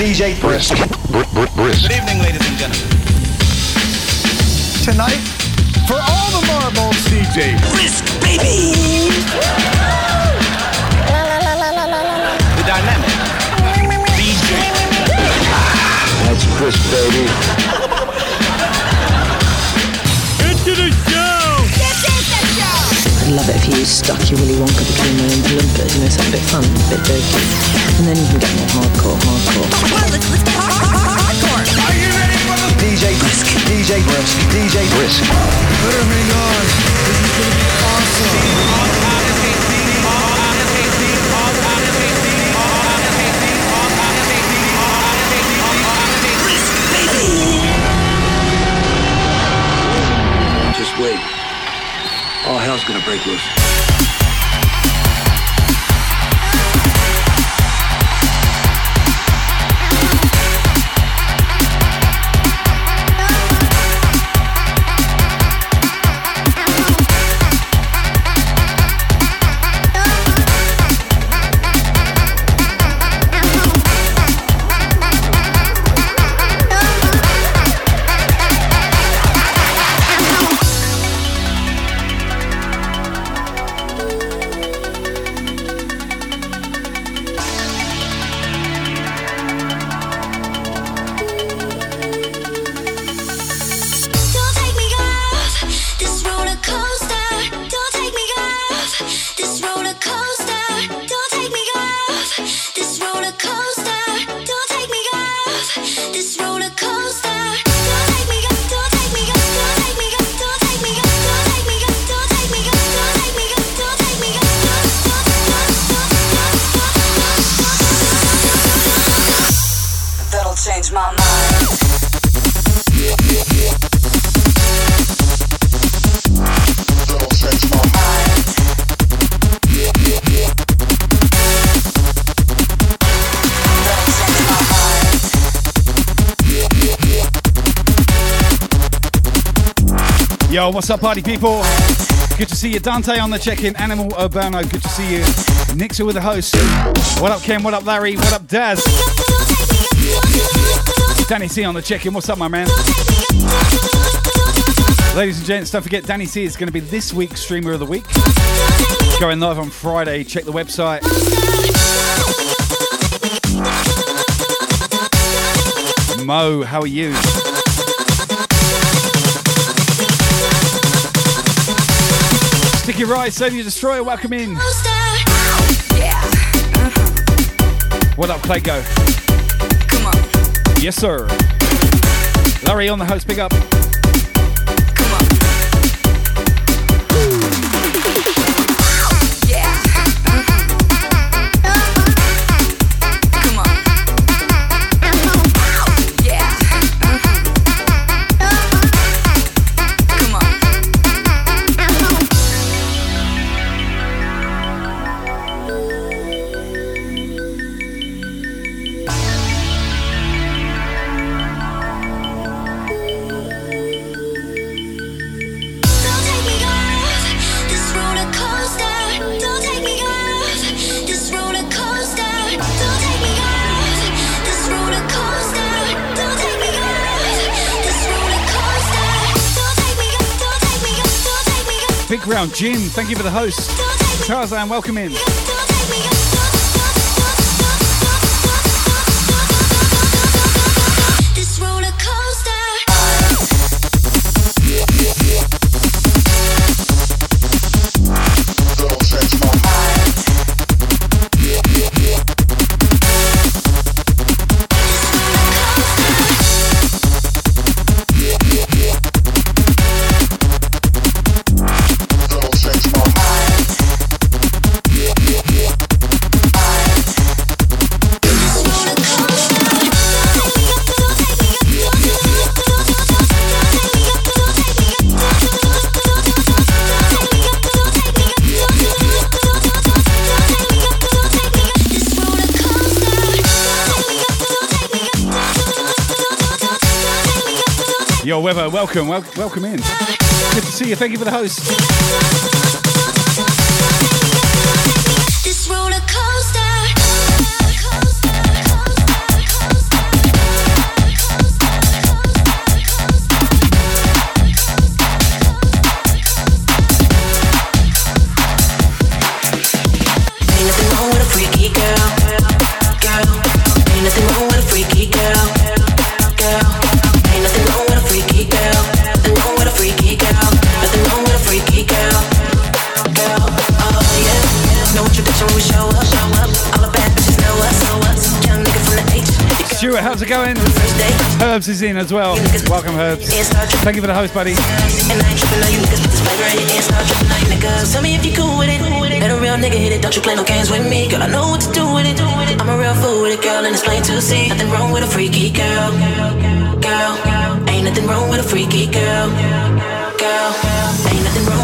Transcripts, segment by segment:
You love. DJ Brisk. Good evening, ladies and gentlemen. Tonight, for all the marbles, DJ Brisk, baby. The dynamic. DJ. That's Brisk, baby. I'd love it if you stuck your Willy Wonka between my own lumpers, you know, something a bit fun, a bit dirty. And then you can get more hardcore, hardcore. DJ Brisk. DJ Brisk. DJ Brisk. Put everything on. This is gonna be awesome. Just wait. All hell's gonna break loose. What's up, party people? Good to see you, Dante on the check-in. Animal Urbano, good to see you. Nixer with the host. What up, Ken? What up, Larry? What up, Daz? Danny C on the check-in. What's up, my man? Ladies and gents, don't forget Danny C is going to be this week's streamer of the week. Going live on Friday. Check the website. Mo, how are you? Sticky Rice, Savior Destroyer, welcome in. What up, Claygo? Come on. Yes, sir. Larry on the host, big up. Jim, thank you for the host. Tarzan, welcome in. Welcome, wel- welcome in. Good to see you. Thank you for the host. going? Herbs is in as well. Welcome, Herbs. Thank you for the host, buddy. Tell me if you cool with it. Let a real nigga hit it. Don't you play no games with me, girl. I know what to do with it. I'm a real fool with it, girl, and it's plain to see. Nothing wrong with a freaky girl, girl. Ain't nothing wrong with a freaky girl, girl. Ain't nothing wrong.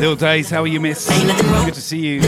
Little Days, how are you, miss? Good to see you.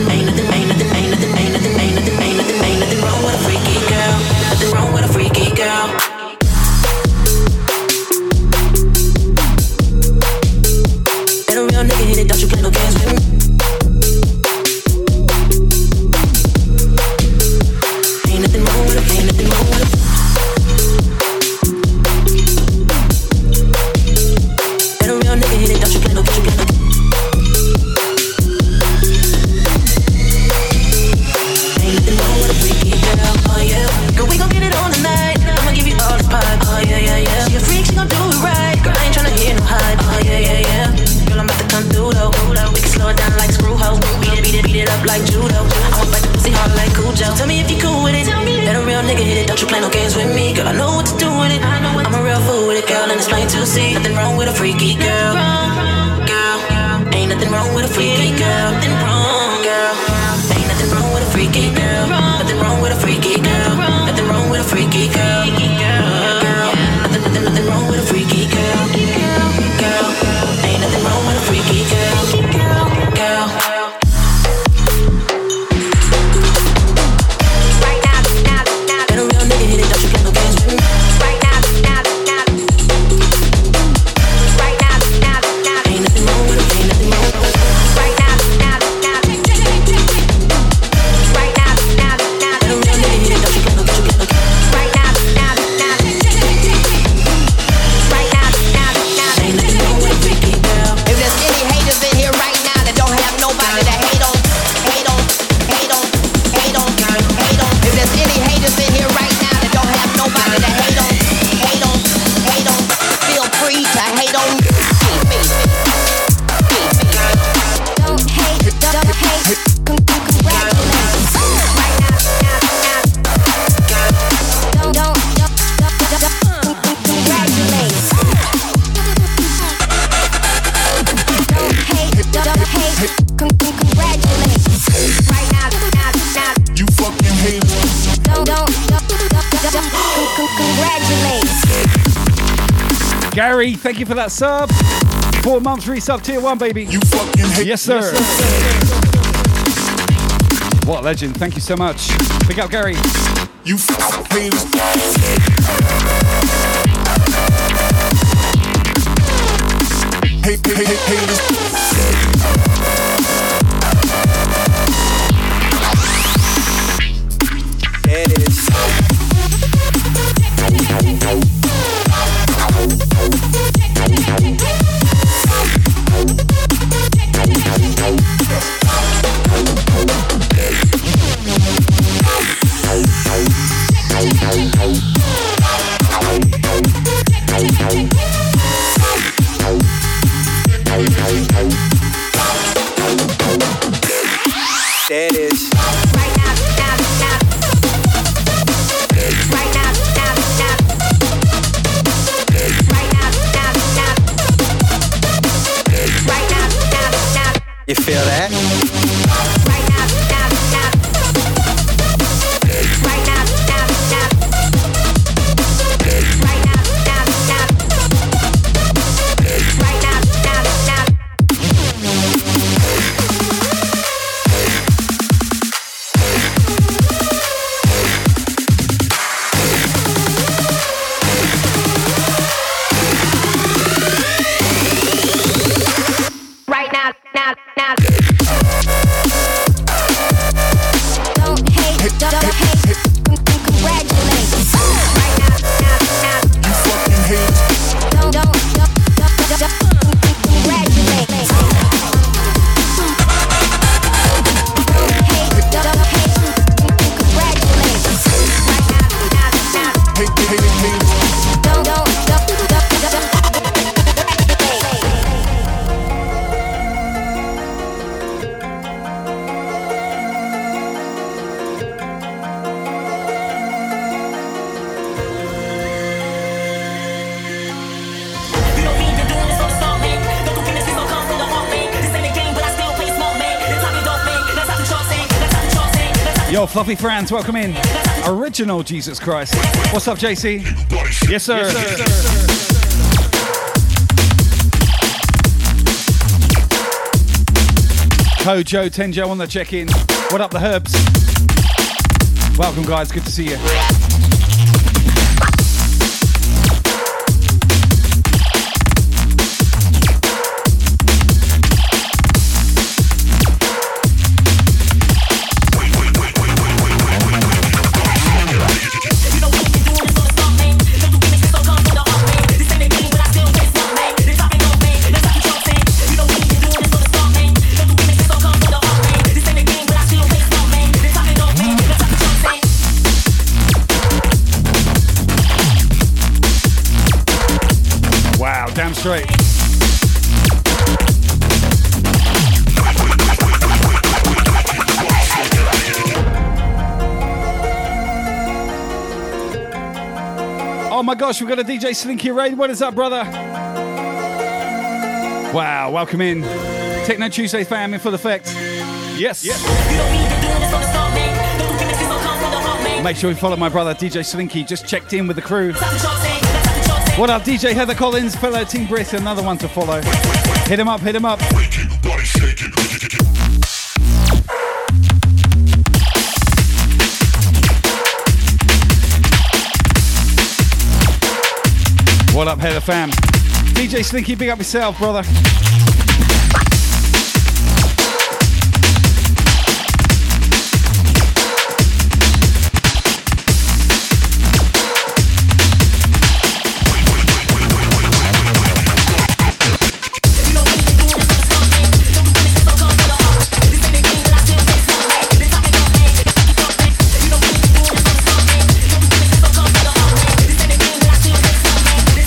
that sub. Four months resub tier one, baby. You fucking hate yes, sir. Yes, sir. What a legend. Thank you so much. Big up, Gary. You fucking. Hey, hey, hey. Fluffy Franz, welcome in. Original Jesus Christ. What's up, JC? Yes, sir. Kojo, Tenjo on the check-in. What up, the herbs? Welcome, guys. Good to see you. Straight. Oh my gosh, we've got a DJ Slinky Raid. What is up, brother? Wow, welcome in. Techno Tuesday fam in full effect. Yes. Make sure you follow my brother DJ Slinky. Just checked in with the crew. What up, DJ Heather Collins, fellow Team Brisk, another one to follow. Hit him up, hit him up. What up, Heather fam? DJ Slinky, big up yourself, brother.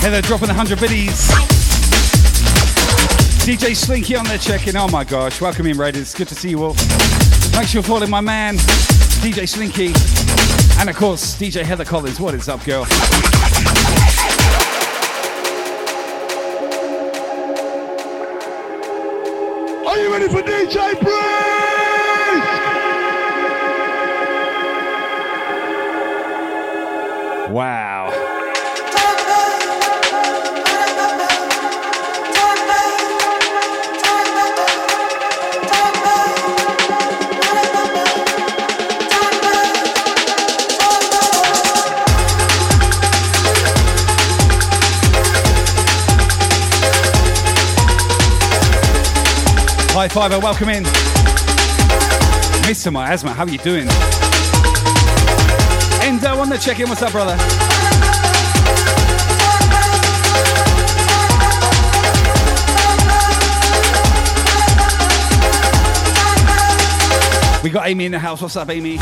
Heather dropping 100 biddies. DJ Slinky on there checking. Oh my gosh, welcome in, Raiders. Good to see you all. Thanks for follow my man, DJ Slinky. And of course, DJ Heather Collins. What is up, girl? High fiver, welcome in. Mr. Miasma, how are you doing? Endo uh, on the check-in, what's up, brother? We got Amy in the house. What's up, Amy?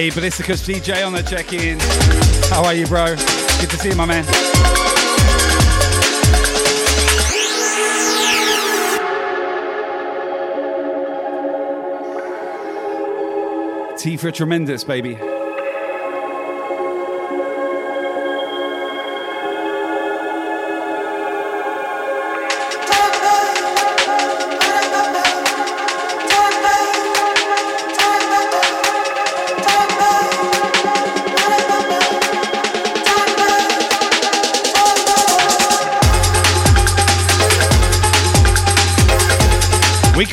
Hey, Ballisticus DJ on the check-in. How are you, bro? Good to see you, my man. T for tremendous, baby.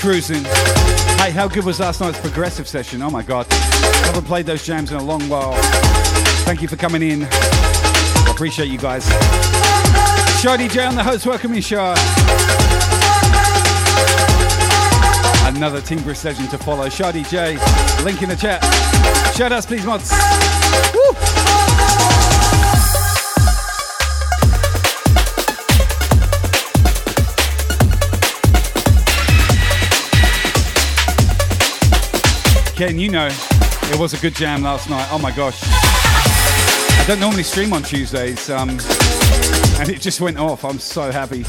Cruising. Hey, how good was last night's progressive session? Oh my god. Haven't played those jams in a long while. Thank you for coming in. I Appreciate you guys. Show DJ on the host. Welcome in, Shah. Another Brisk legend to follow. Shah DJ. Link in the chat. Shout outs, please, mods. Woo! Ken, you know, it was a good jam last night. Oh my gosh. I don't normally stream on Tuesdays, um, and it just went off. I'm so happy.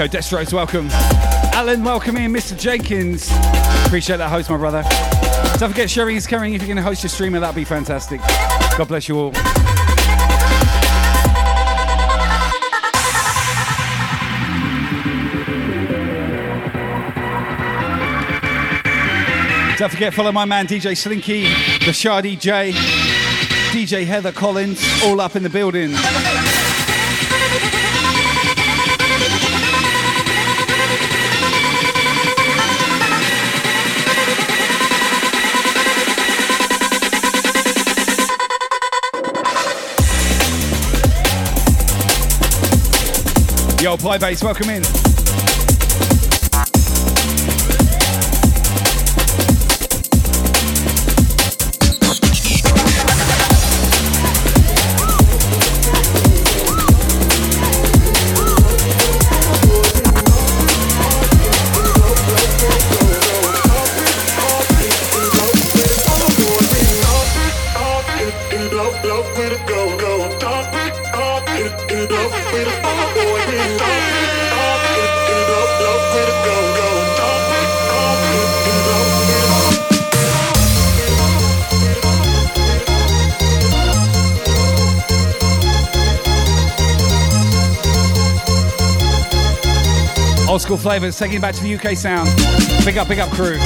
Myko Destros, welcome. Alan, welcome in. Mr. Jenkins, appreciate that host, my brother. Don't forget sharing is caring. If you're going to host your streamer, that'd be fantastic. God bless you all. Don't forget, follow my man DJ Slinky, the Shardy J, DJ Heather Collins, all up in the building. Yo, Pie Base, welcome in. School flavors, taking it back to the UK sound. Big up, big up crew.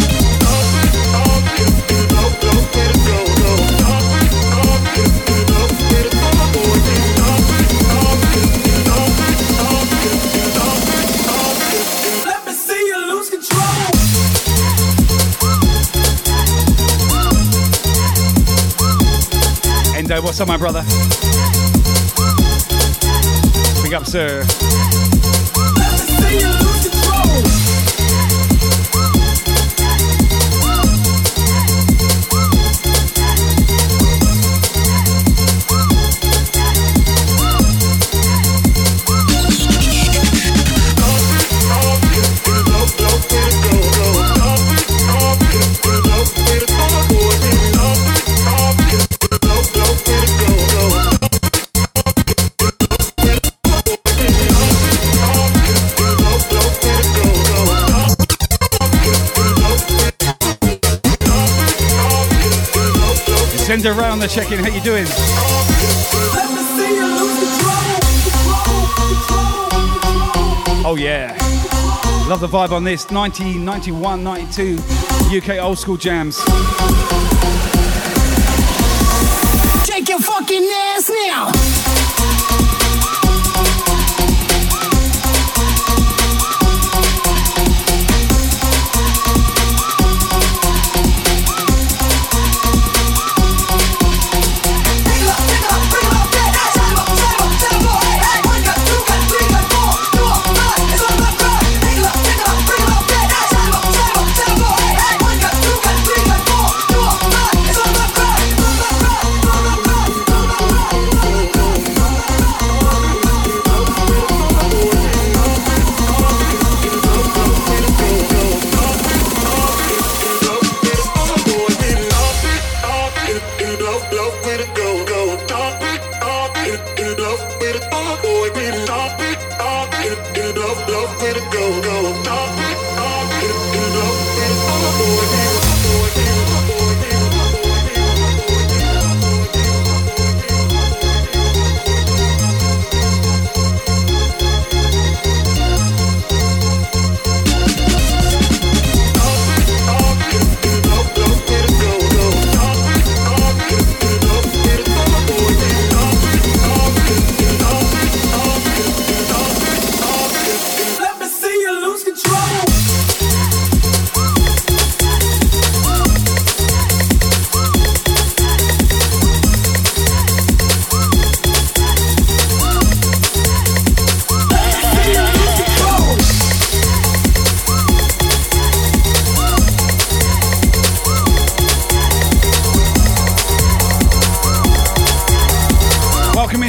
Let me see you lose control. Endo, what's up, my brother? Big up, sir. On the check-in. How you doing? Oh yeah. Love the vibe on this. 90, 91, 92 UK old school jams.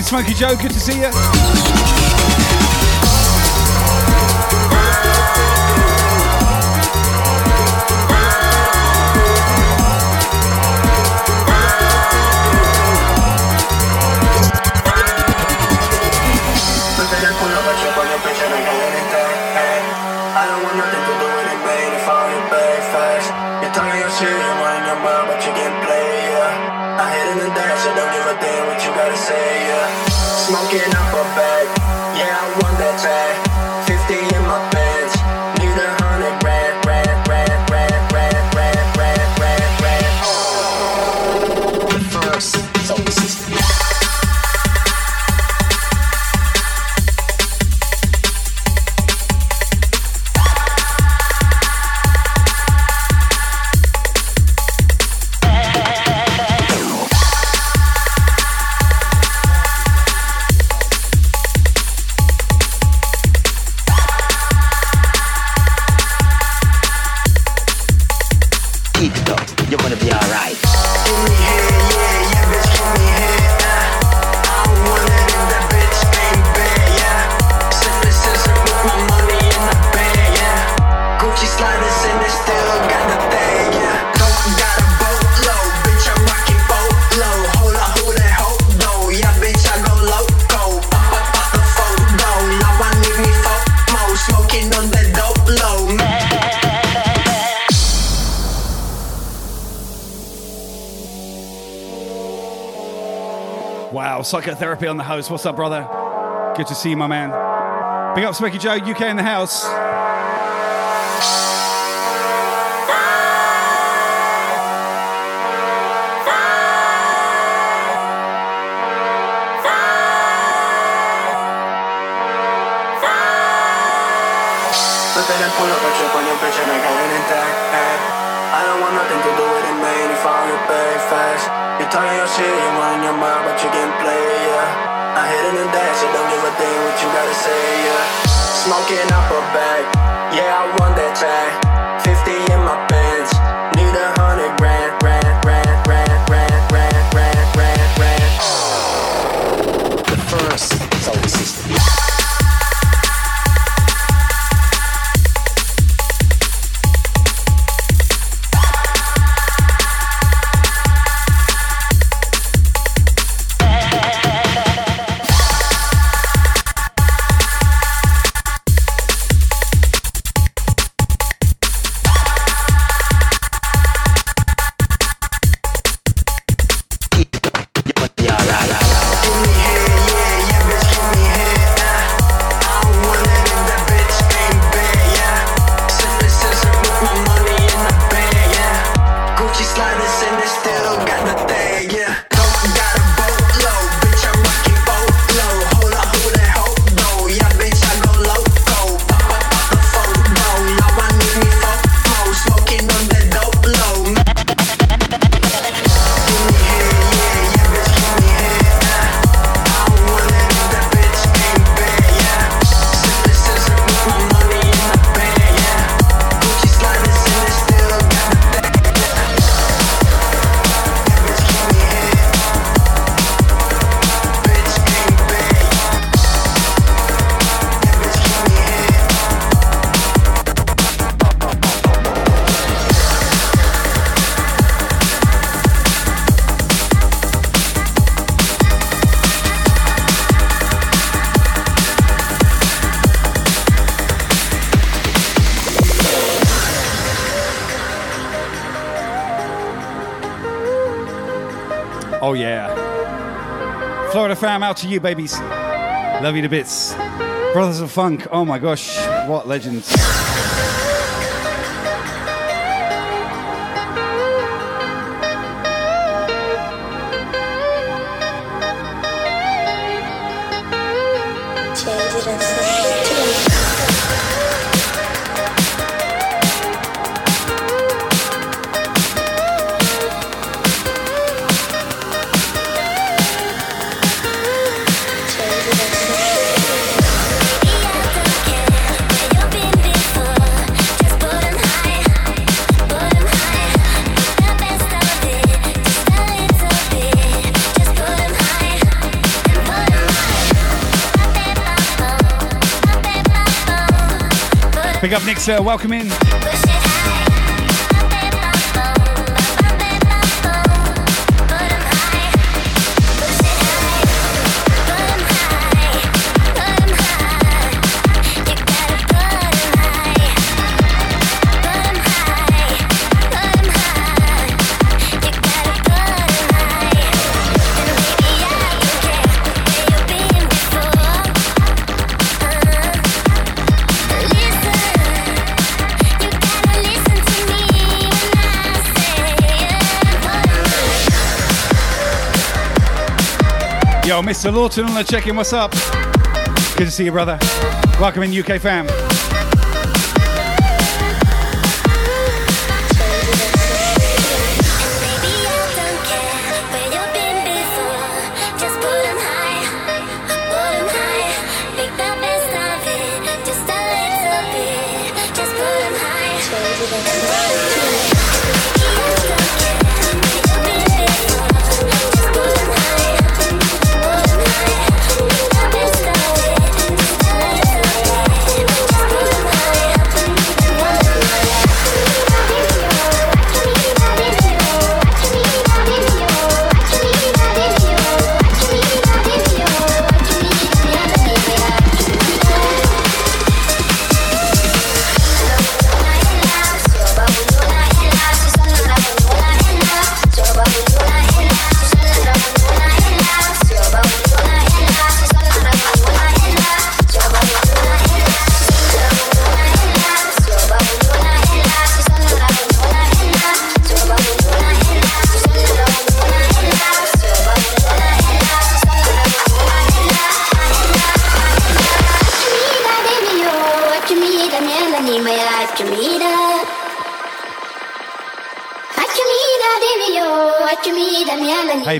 Smokey Joe. Good to see you. Psychotherapy on the host. What's up, brother? Good to see you, my man. Big up, Smokey Joe, UK in the house. You talking your shit, you're running your but you in the dash, don't give a thing what you gotta say, yeah. Smoking up a bag, yeah, I want that track. 50 in my pants, out to you, babies. Love you to bits. Brothers of Funk, oh my gosh, what legends. Up Nick, sir. Uh, welcome in. Yo, Mr. Lawton on the check-in. What's up? Good to see you, brother. Welcome in, UK fam.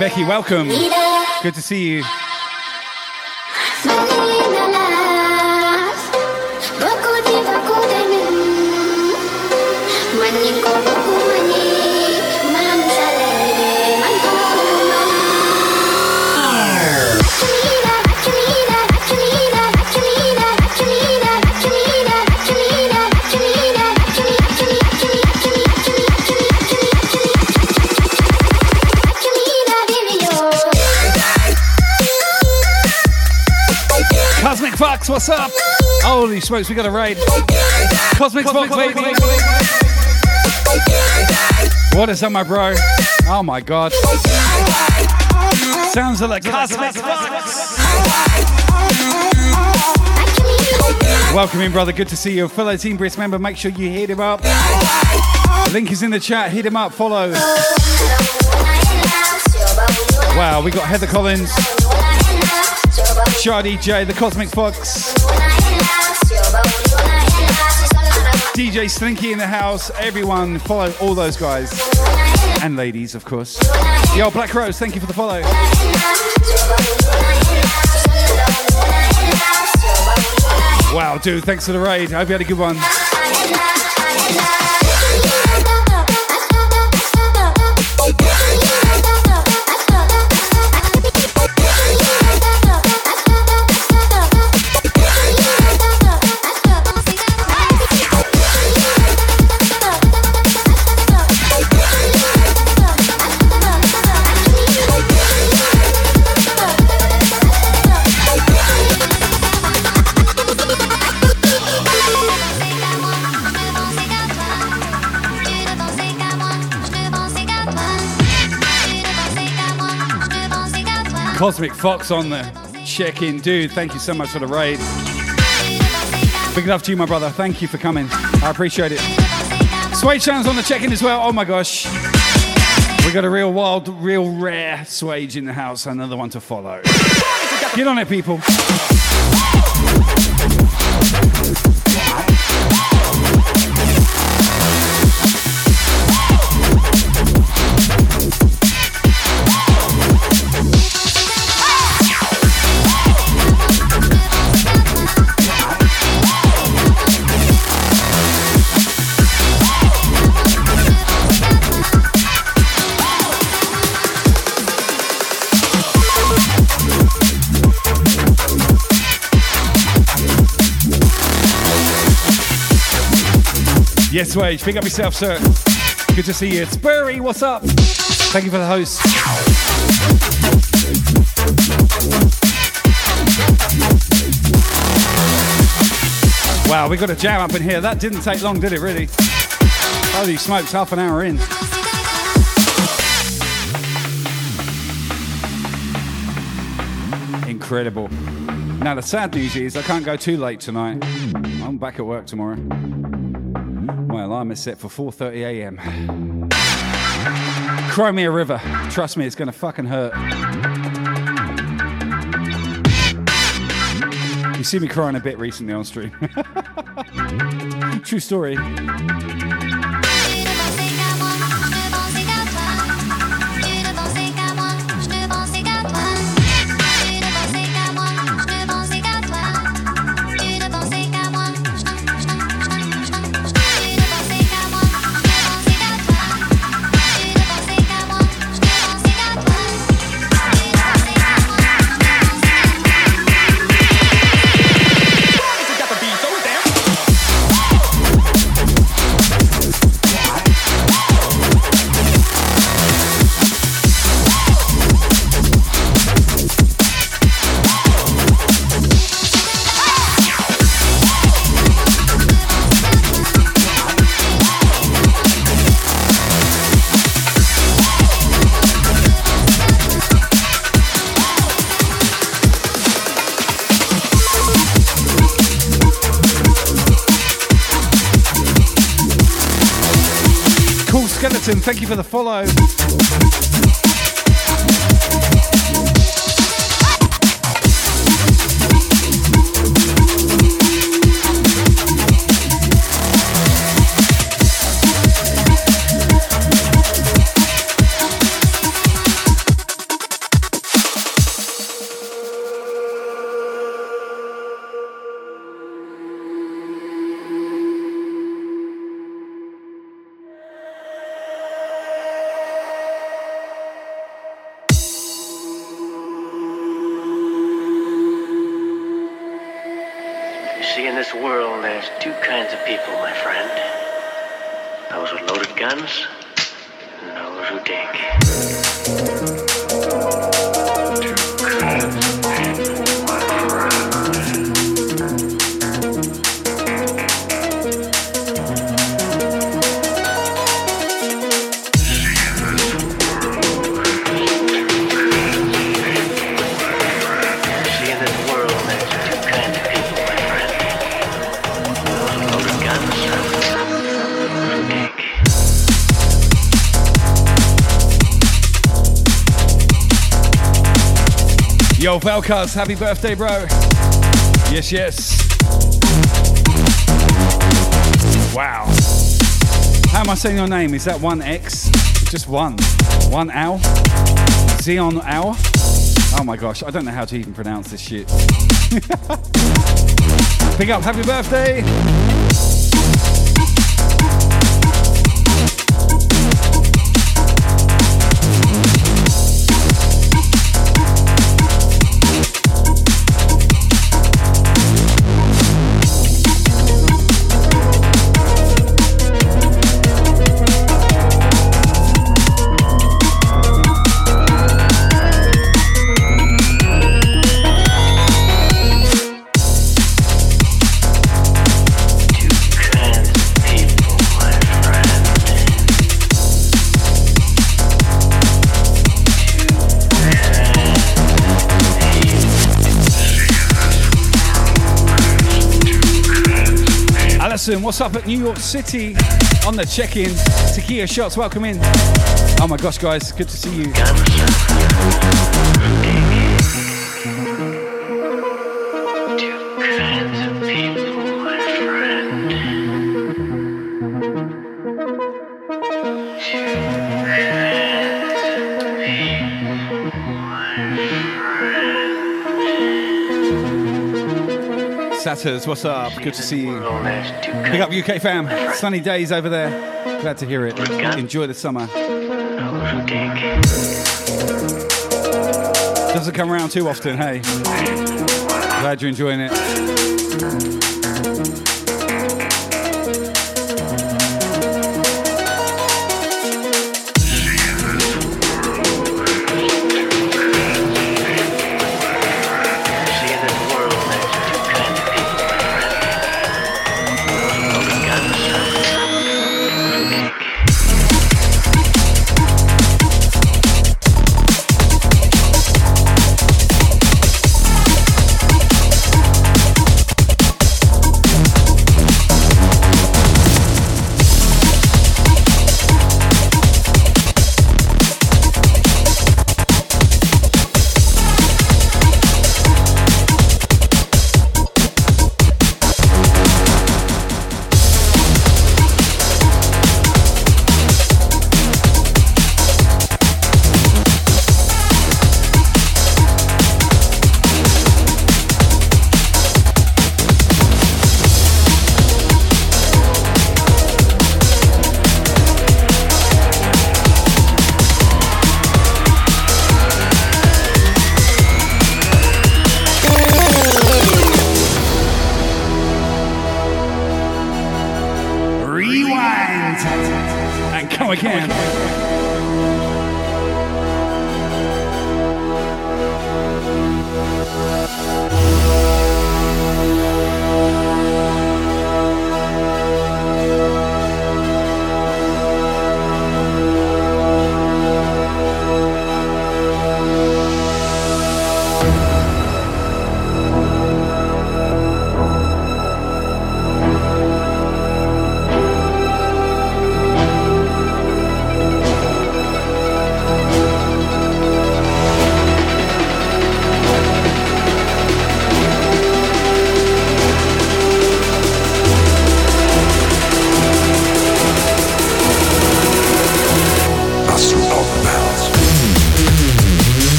Becky, welcome. Good to see you. Fox, what's up? Holy smokes, we got a raid. Cosmic, baby. What is up, my bro? Oh my god. Sounds like Cosmic. Welcome in, brother. Good to see you. Fellow Team Brisk member, make sure you hit him up. Link is in the chat. Hit him up. Follow. Wow, we got Heather Collins. Char DJ, the Cosmic Fox. DJ Slinky in the house. Everyone, follow all those guys. And ladies, of course. Yo, Black Rose, thank you for the follow. Wow, dude, thanks for the raid. I hope you had a good one. Cosmic Fox on the check in. Dude, thank you so much for the raid. Big love to you, my brother. Thank you for coming. I appreciate it. Suede Shannon's on the check in as well. Oh my gosh. We got a real wild, real rare Swage in the house. Another one to follow. Get on it, people. Yes, Wage. Pick up yourself, sir. Good to see you. It's Burry. What's up? Thank you for the host. Wow, we got a jam up in here. That didn't take long, did it, really? Holy smokes, half an hour in. Incredible. Now, the sad news is I can't go too late tonight. I'm back at work tomorrow. Alarm is set for 4:30 a.m. Crimea River. Trust me, it's gonna fucking hurt. You see me crying a bit recently on stream. True story. Thank you for the follow. Valkaz, happy birthday, bro. Yes, yes. Wow. How am I saying your name? Is that one X? Just one. One owl? Xeon owl? Oh my gosh, I don't know how to even pronounce this shit. Pick up, happy birthday! Harrison, what's up at New York City on the check-in? Takia Shots, welcome in. Oh my gosh, guys, good to see you. Satters, what's up? Good to see you. Big up UK fam. Sunny days over there. Glad to hear it. Enjoy the summer. Doesn't come around too often, hey. Glad you're enjoying it.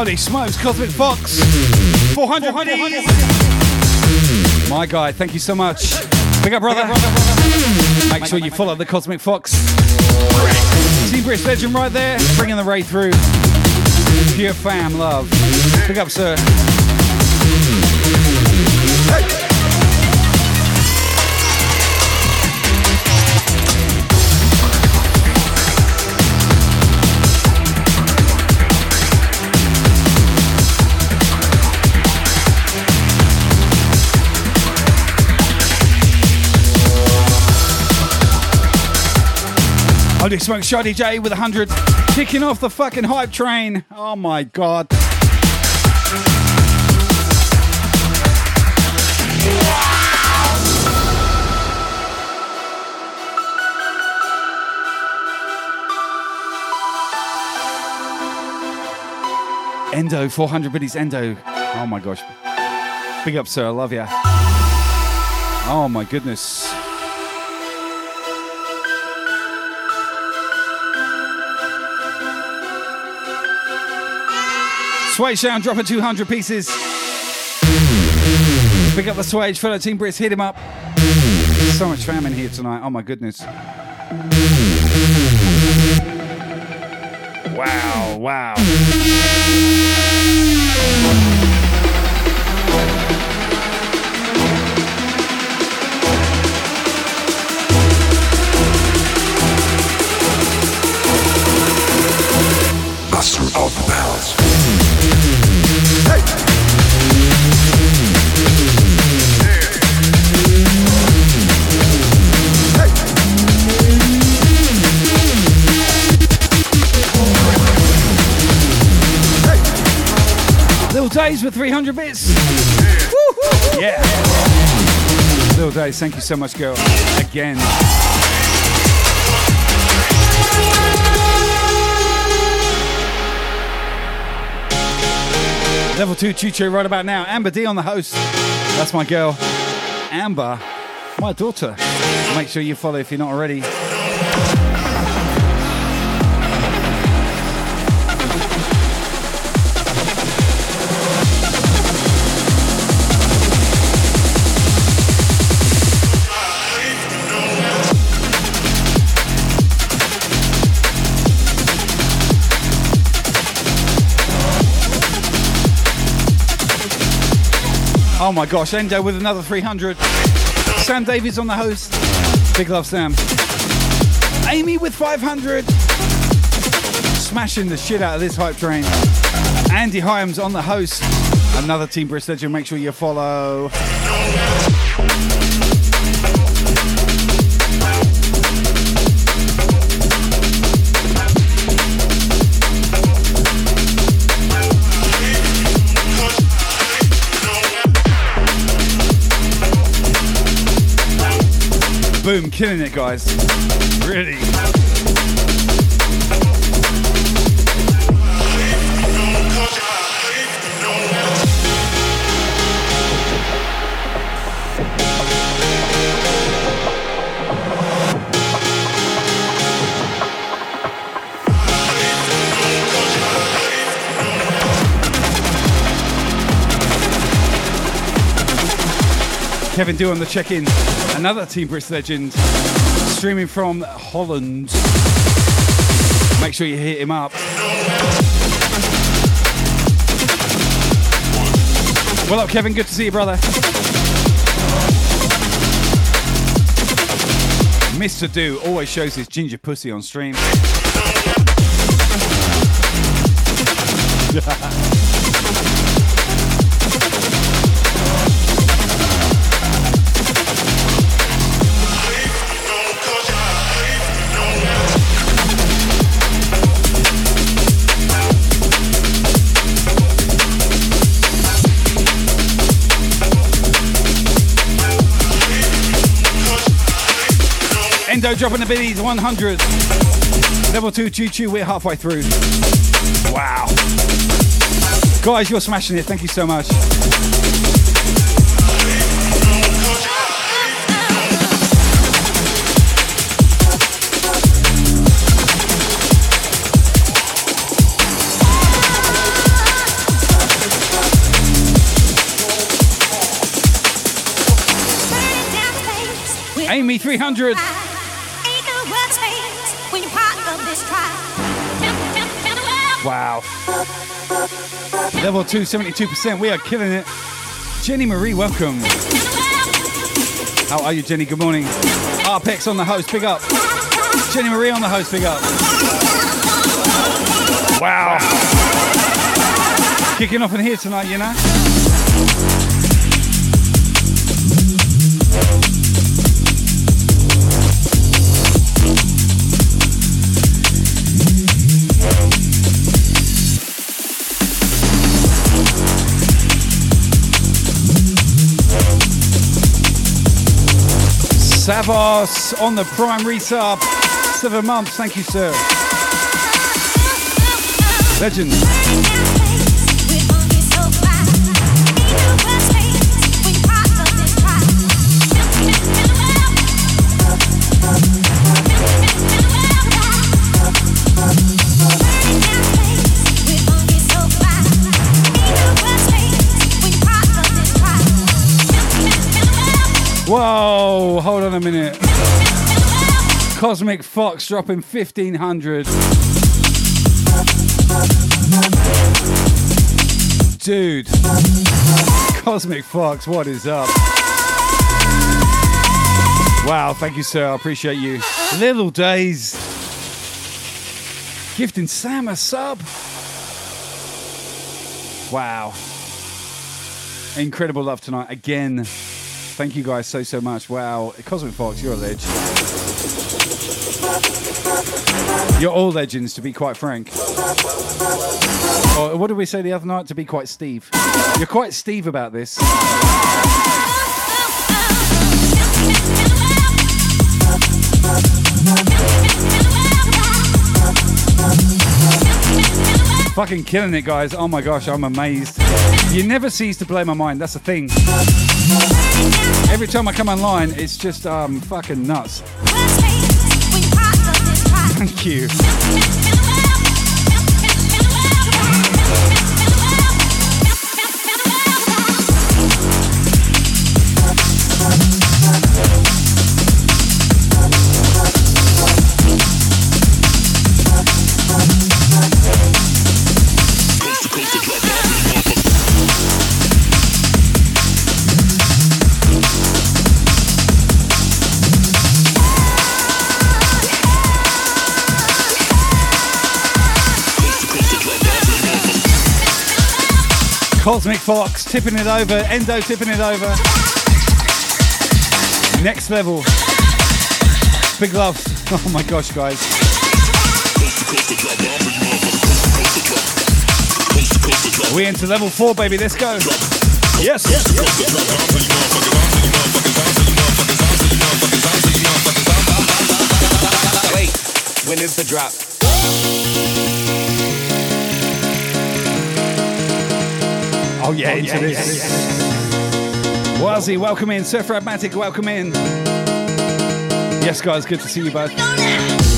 Holy smokes, Cosmic Fox. 400 400, 400, My guy, thank you so much. Big up, brother. Make sure you follow the Cosmic Fox. Team Brisk Legend right there, bringing the ray through. Pure fam love. Big up, sir. Holy smoke, Shoddy J with 100. Kicking off the fucking hype train. Oh my god. Endo, 400 biddies, Endo. Oh my gosh. Big up, sir. I love you. Oh my goodness. Sway Sound dropping 200 pieces. Pick up the Swage, fellow Team Brisk, hit him up. So much fam in here tonight. Oh my goodness. Wow, wow. Master of the Bells. Little Days with 300 bits. Woo-hoo. Yeah. Little Days, thank you so much, girl. Again. Level 2 Chicho right about now. Amber D on the host. That's my girl. Amber, my daughter. Make sure you follow if you're not already. Oh my gosh, Endo with another 300. Sam Davies on the host. Big love, Sam. Amy with 500. Smashing the shit out of this hype train. Andy Hyams on the host. Another Team Brisk legend. Make sure you follow. Boom, killing it, guys. Really. Kevin Do on the check-in. Another Team Brisk legend, streaming from Holland. Make sure you hit him up. Well up, Kevin. Good to see you, brother. Mr. Do always shows his ginger pussy on stream. Endo dropping the biddies, 100. Level 2 Choo Choo, we're halfway through. Wow. Guys, you're smashing it. Thank you so much. Amy 300. Wow. Level 2, 72%. We are killing it. Jenny Marie, welcome. How are you, Jenny? Good morning. Arpex on the host, big up. Jenny Marie on the host, big up. Wow. Kicking off in here tonight, you know? Savos on the prime resub. Seven months. Thank you, sir. Legend. Whoa, hold on a minute. Cosmic Fox dropping 1500. Dude. Cosmic Fox, what is up? Wow, thank you, sir. I appreciate you. Little Days. Gifting Sam a sub. Wow. Incredible love tonight. Again. Thank you guys so, so much. Wow. Cosmic Fox, you're a ledge. You're all legends, to be quite frank. Or what did we say the other night? To be quite Steve. You're quite Steve about this. Fucking killing it, guys. Oh my gosh, I'm amazed. You never cease to blow my mind. That's the thing. Every time I come online, it's just um, fucking nuts. Thank you. Cosmic Fox tipping it over, Endo tipping it over. Next level. Big love. Oh my gosh, guys. We into level four, baby. Let's go. Yes. Wait, when is the drop? Oh yeah, oh, into this. Wazzy, welcome in. Surf Radmatic, welcome in. Yes, guys, good to see you both.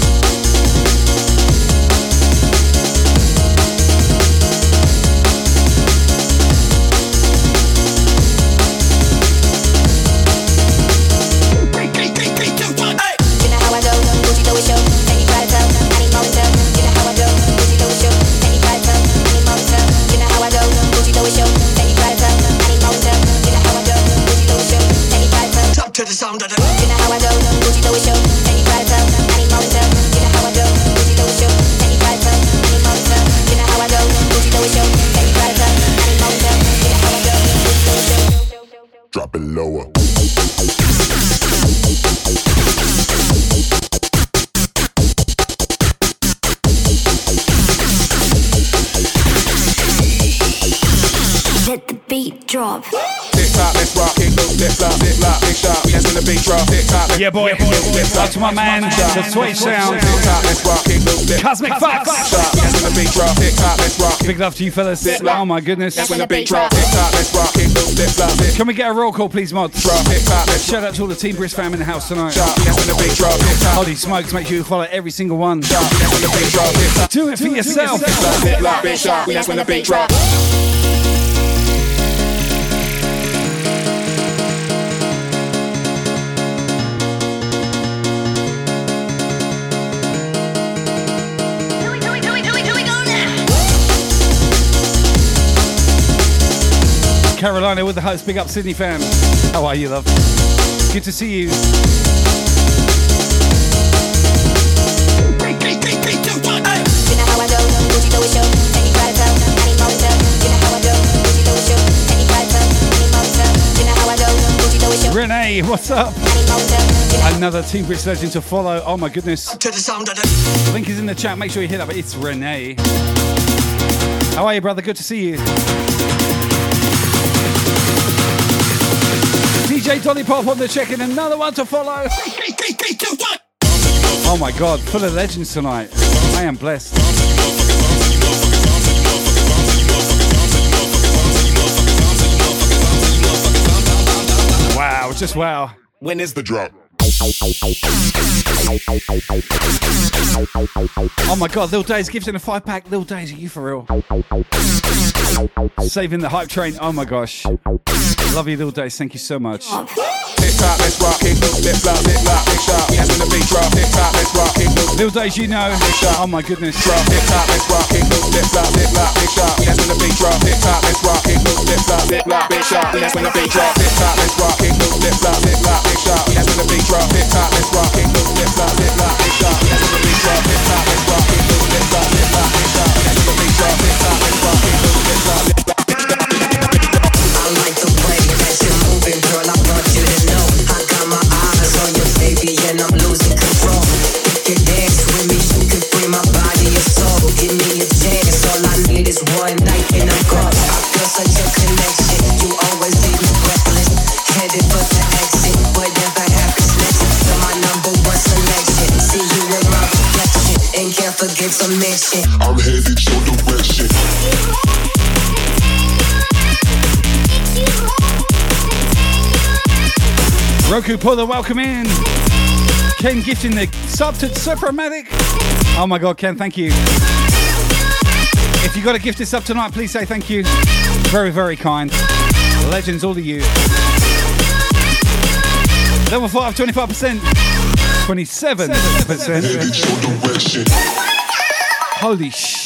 Sound of the. Drop, tick tock, Yeah, boy. Out to my man, the Sway Sound. Tick tock, let's it, Cosmic Fox. Shot, we in the beat drop, tick tock, let's rock. It. Big love to you fellas. Oh my goodness. When the beat drop, tick tock, let's rock. It, loop, flip flop, flip Can we get a roll call, please, mods? drop, tick tock, let's Shout out to all the Team Brisk fam in the house tonight. shot, we in the beat drop, tick tock, Holy smokes, make sure you follow every single one. shot, we in the beat drop, tick tock, Do it for yourself. Carolina with the host. Big up Sydney fam. How are you, love? Good to see you. Renee, what's up? Another Team Brisk legend to follow. Oh my goodness. Link is in the chat. Make sure you hit up. It's Renee. How are you, brother? Good to see you. DJ Dolly Pop on the check-in. Another one to follow. Oh my God, full of legends tonight. I am blessed. Wow, just wow. When is the drop? Oh my God, Lil Days gives in a five pack. Lil Days, are you for real? Saving the hype train. Oh my gosh. Love you, Lil Days. Thank you so much. Days, you know. Oh my goodness. Hit some mission. I'm headed your direction. Roku Puller, welcome in. Ken gifting the sub to Supramatic. Oh my god, Ken, thank you. If you got a gift this up tonight, please say thank you. Very, very kind. Legends, all of you. Level 5, 25%. 27%. Holy.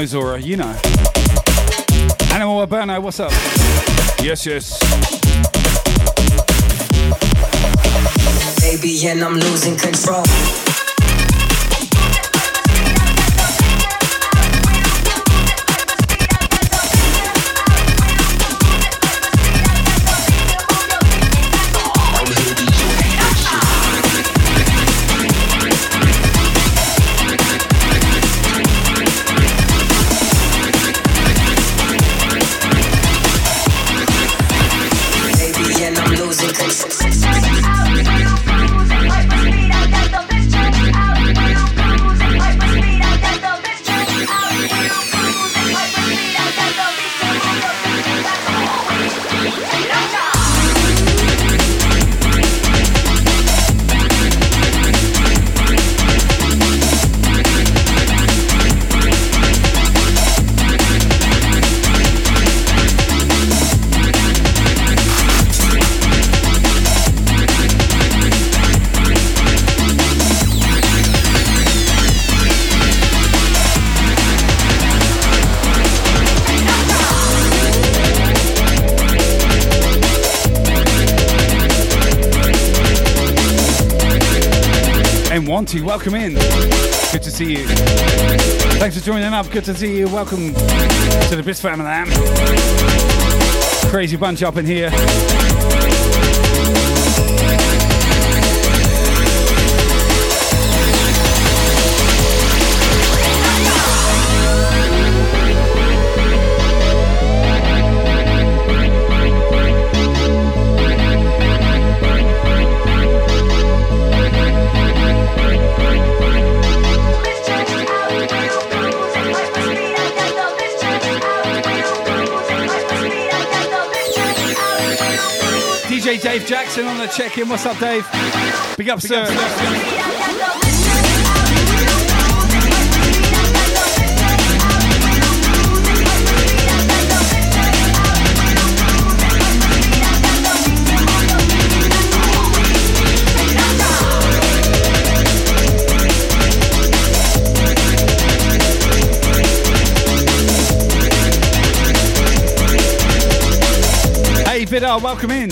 Know Zora, you know. Animal Urbano, what's up? Yes, yes. Baby, and I'm losing control. Welcome in. Good to see you. Thanks for joining up. Good to see you. Welcome to the Bliss family. Crazy bunch up in here. Dave Jackson on the check-in. What's up, Dave? Big up, sir. Hey, Vidal, welcome in.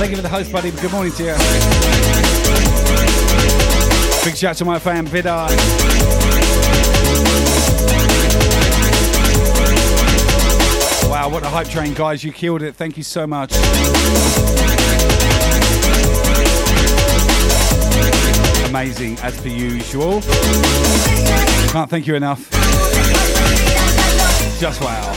Thank you for the host, buddy. Good morning to you. Big shout to my fan, Vidar. Wow, what a hype train, guys. You killed it. Thank you so much. Amazing, as per usual. Can't thank you enough. Just wow.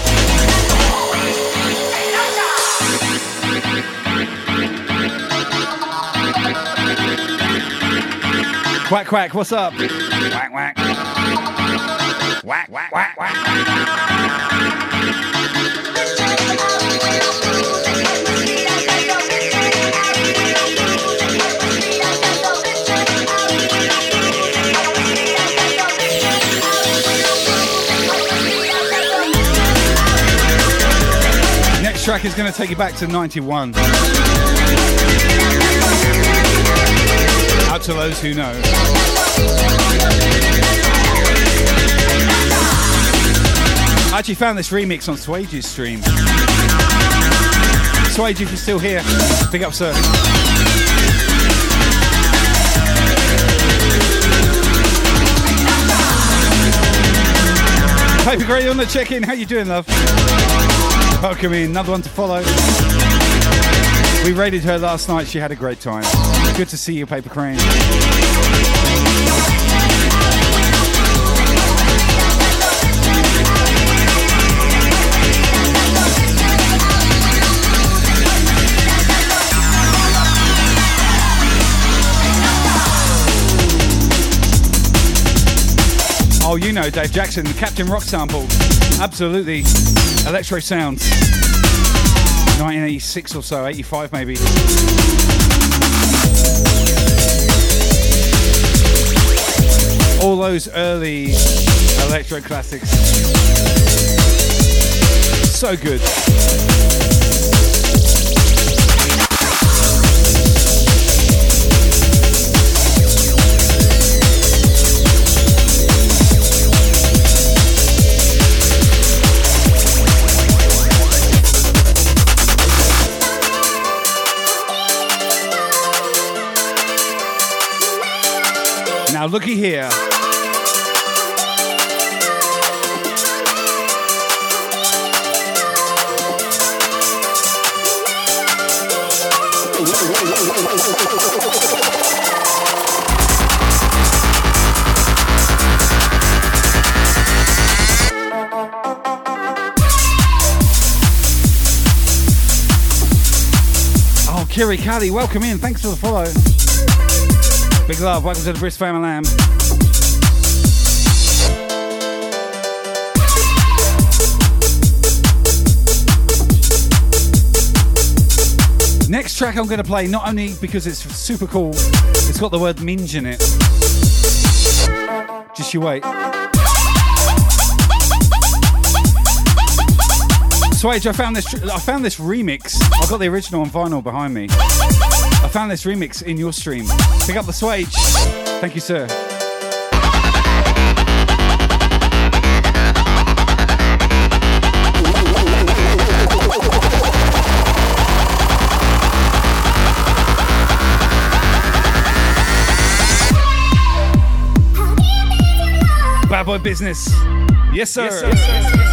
Quack quack, what's up? Whack. Whack whack whack whack. Next Next track is going to take you back to 91. To those who know. I actually found this remix on Swage's stream. Swage, if you're still here, big up, sir. Paper Grey on the check-in. How you doing, love? Welcome in. Another one to follow. We raided her last night. She had a great time. Good to see you, Paper Crane. Oh, you know Dave Jackson, the Captain Rock sample. Absolutely. Electro Sounds. 1986 or so, 85 maybe. All those early electro classics. So good. Now looky here. Oh, Kiri Kali, welcome in. Thanks for the follow. Big love. Welcome to the Brisk Family Lamb. Next track I'm going to play, not only because it's super cool, it's got the word minge in it. Just you wait. Swage, I found this. I found this remix. I got the original on vinyl behind me. Found this remix in your stream. Pick up the Swage. Thank you, sir. Bad boy business. Yes, sir. Yes, sir. Yes, sir.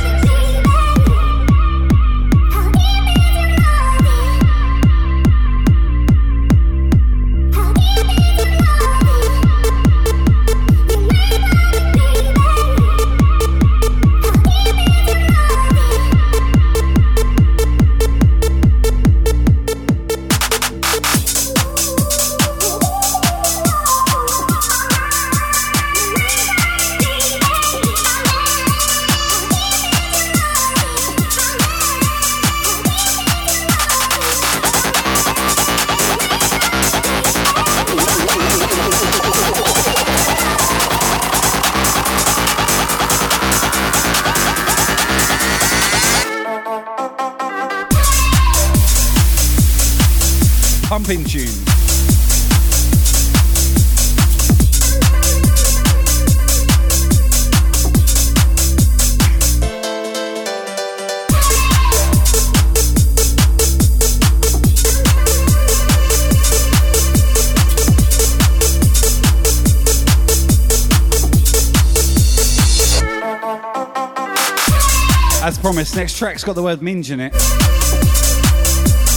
Promised, next track's got the word minge in it.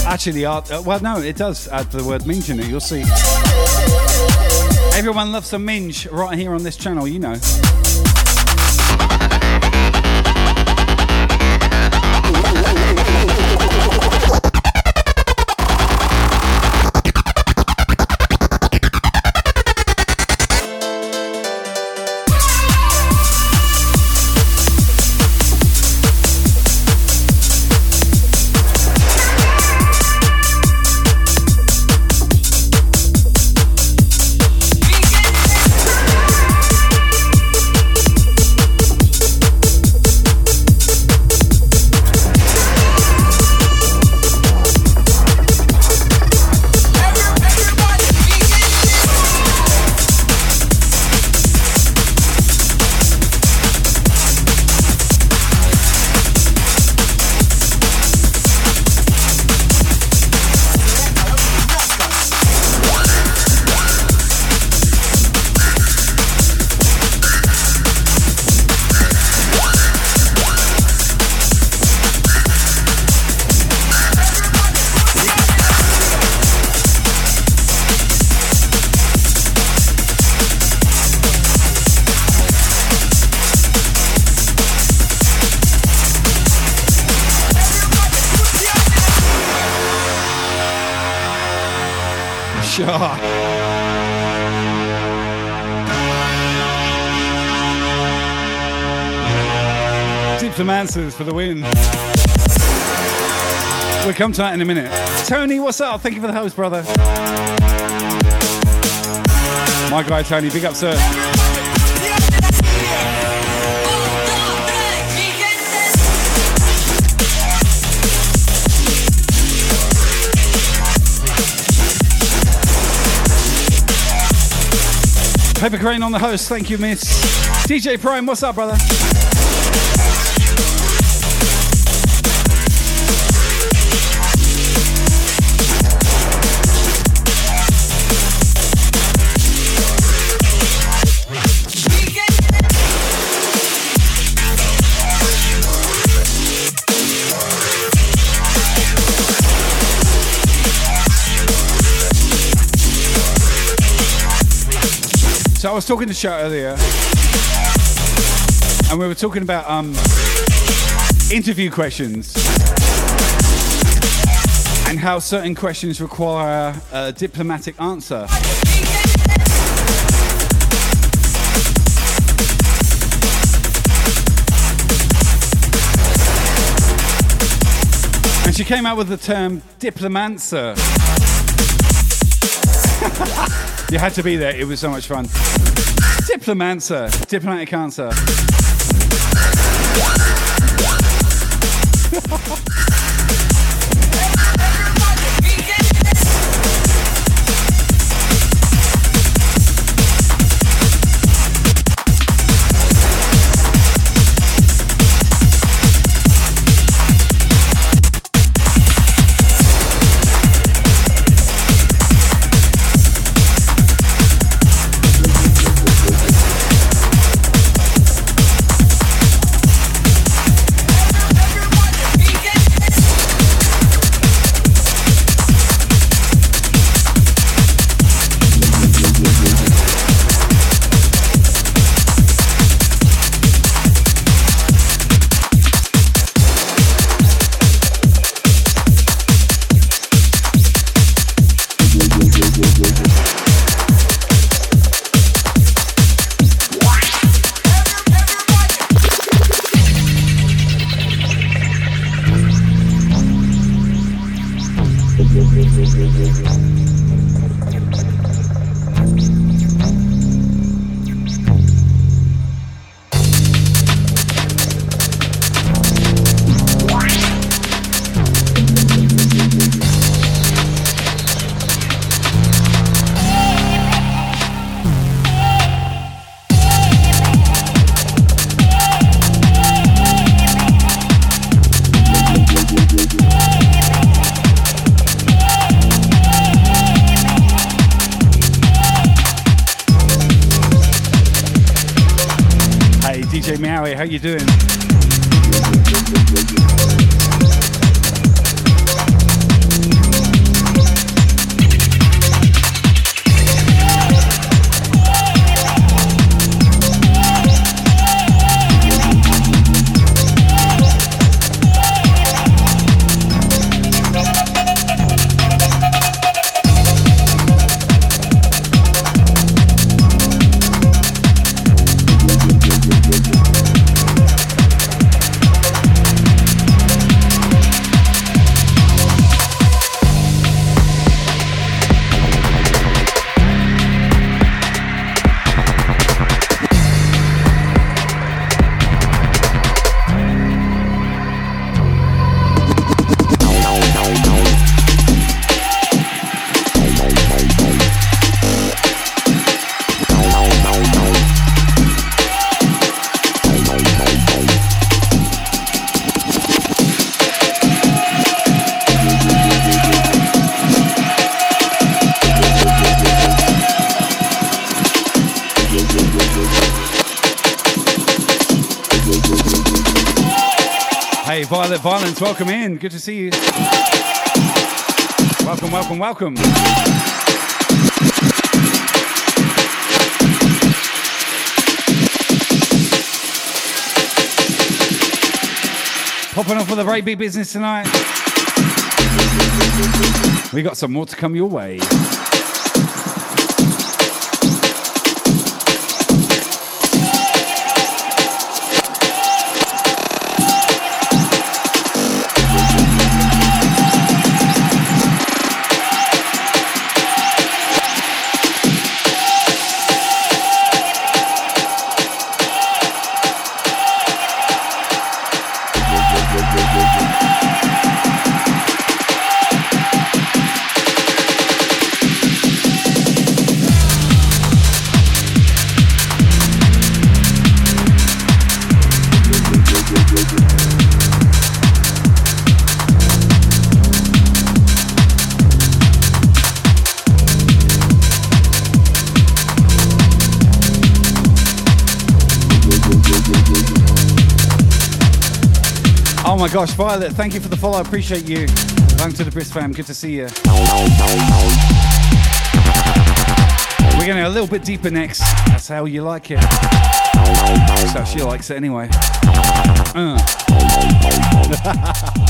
Actually, uh, uh, well, no, it does add the word minge in it. You'll see. Everyone loves a minge right here on this channel, you know. Sure. Diplomancers for the win. We'll come to that in a minute. Tony, what's up? Thank you for the host, brother. My guy, Tony. Big up, sir. Paper Crane on the host. Thank you, miss. DJ Prime, what's up, brother? So I was talking to Show earlier, and we were talking about um, interview questions and how certain questions require a diplomatic answer. And she came out with the term diplomancer. you had to be there, it was so much fun. Diplomancer, diplomatic answer. Welcome in. Good to see you. Welcome, welcome, welcome. Popping off with a very big business tonight. We got some more to come your way. Gosh, Violet, thank you for the follow. I appreciate you. Thanks to the Brisk fam. Good to see you. We're going a little bit deeper next. That's how you like it. How she likes it anyway. Uh.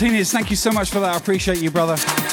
Martinez, thank you so much for that. I appreciate you, brother.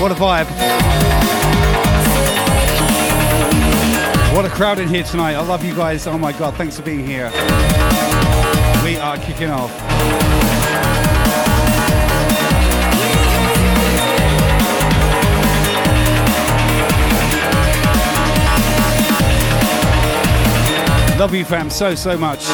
What a vibe. What a crowd in here tonight. I love you guys. Oh my god, thanks for being here. We are kicking off. Love you, fam, so, so much.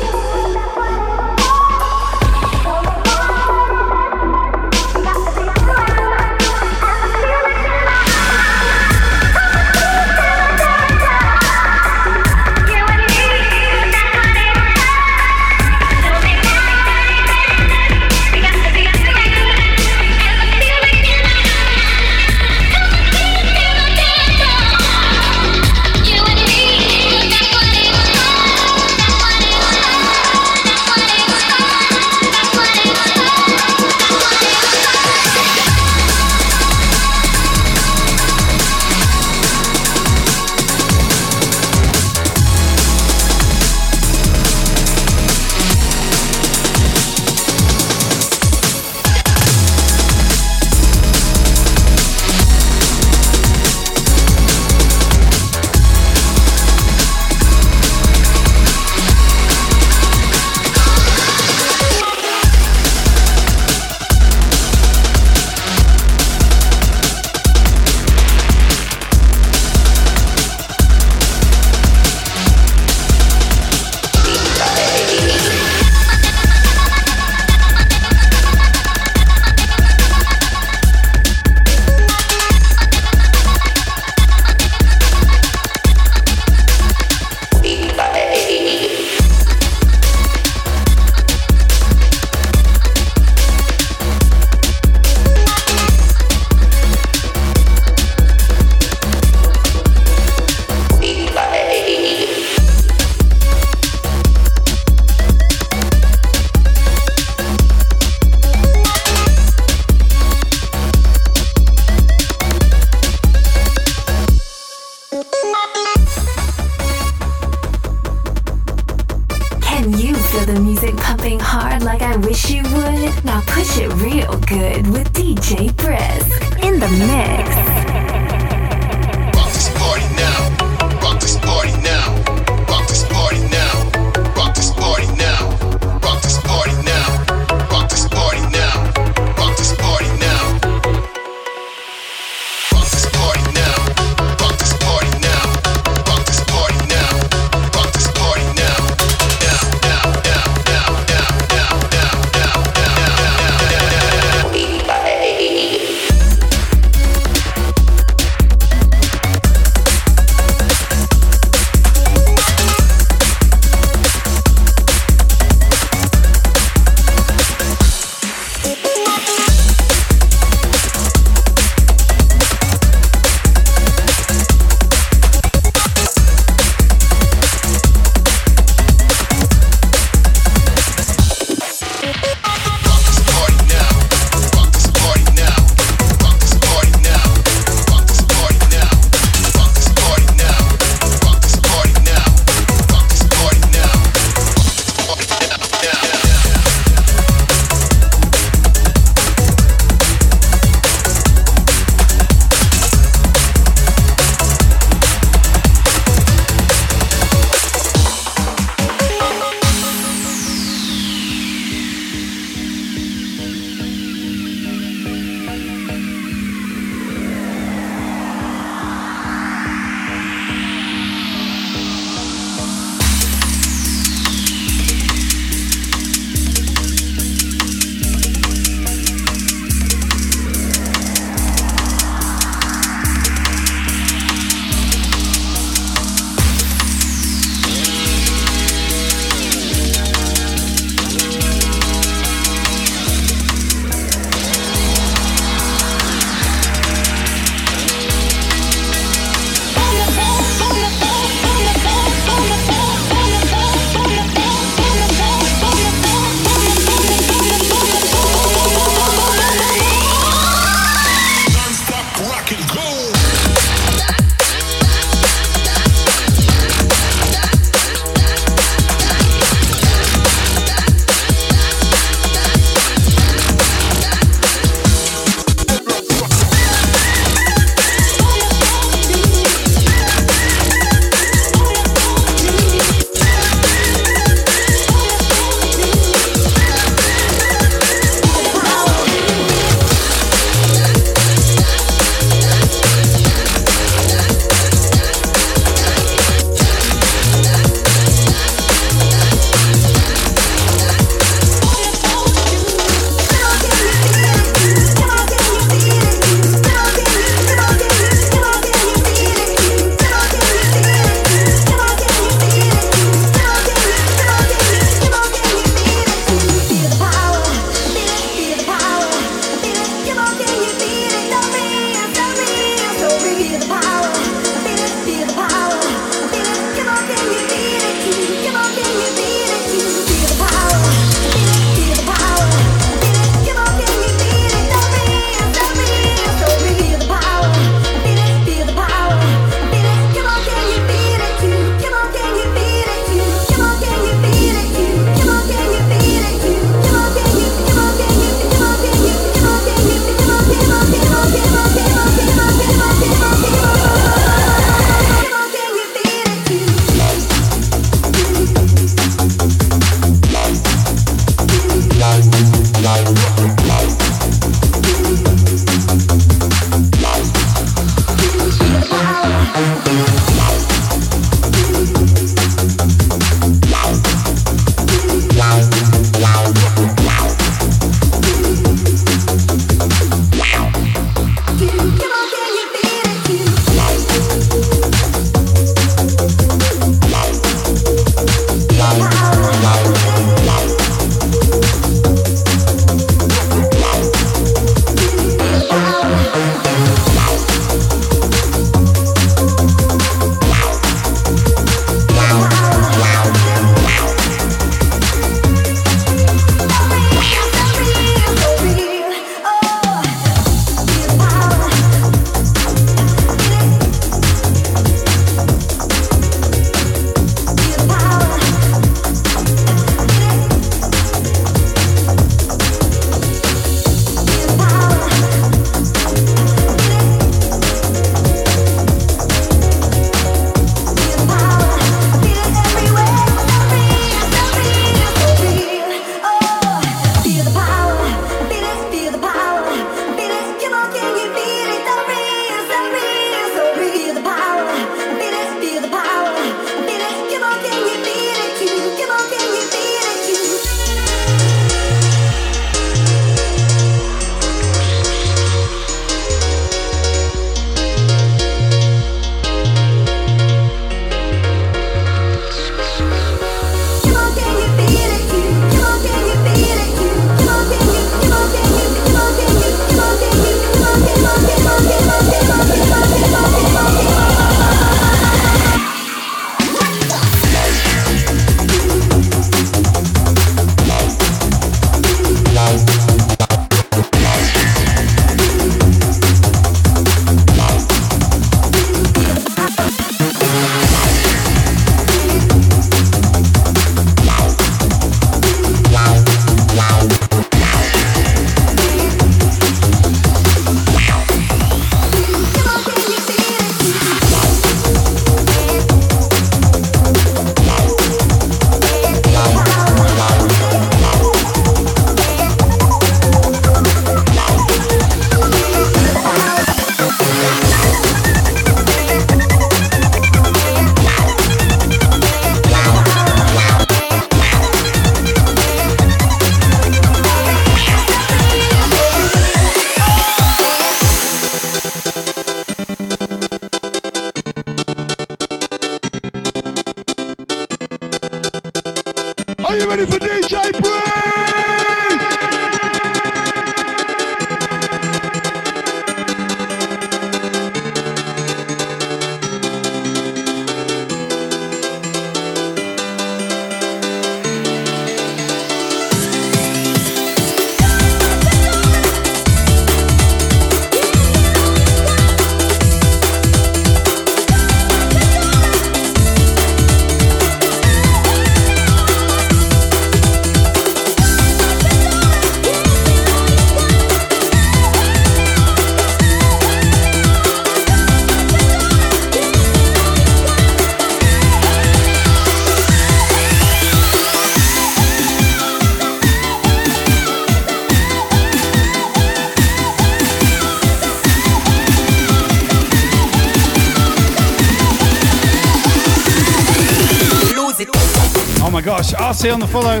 On the follow.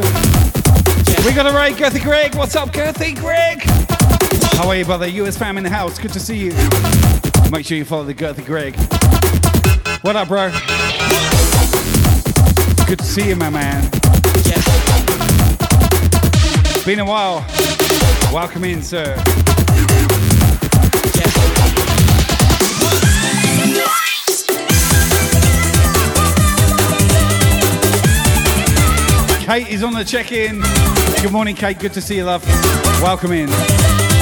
We got a raid, Girthy Greg. What's up, Girthy Greg? How are you, brother? US fam in the house. Good to see you. Make sure you follow the Girthy Greg. What up, bro? Good to see you, my man. Been a while. Welcome in, sir. Kate is on the check-in. Good morning, Kate. Good to see you, love. Welcome in.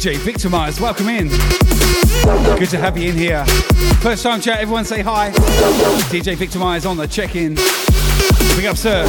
DJ Victimized, welcome in. Good to have you in here. First time chat, everyone say hi. DJ Victimized on the check in. Big up, sir.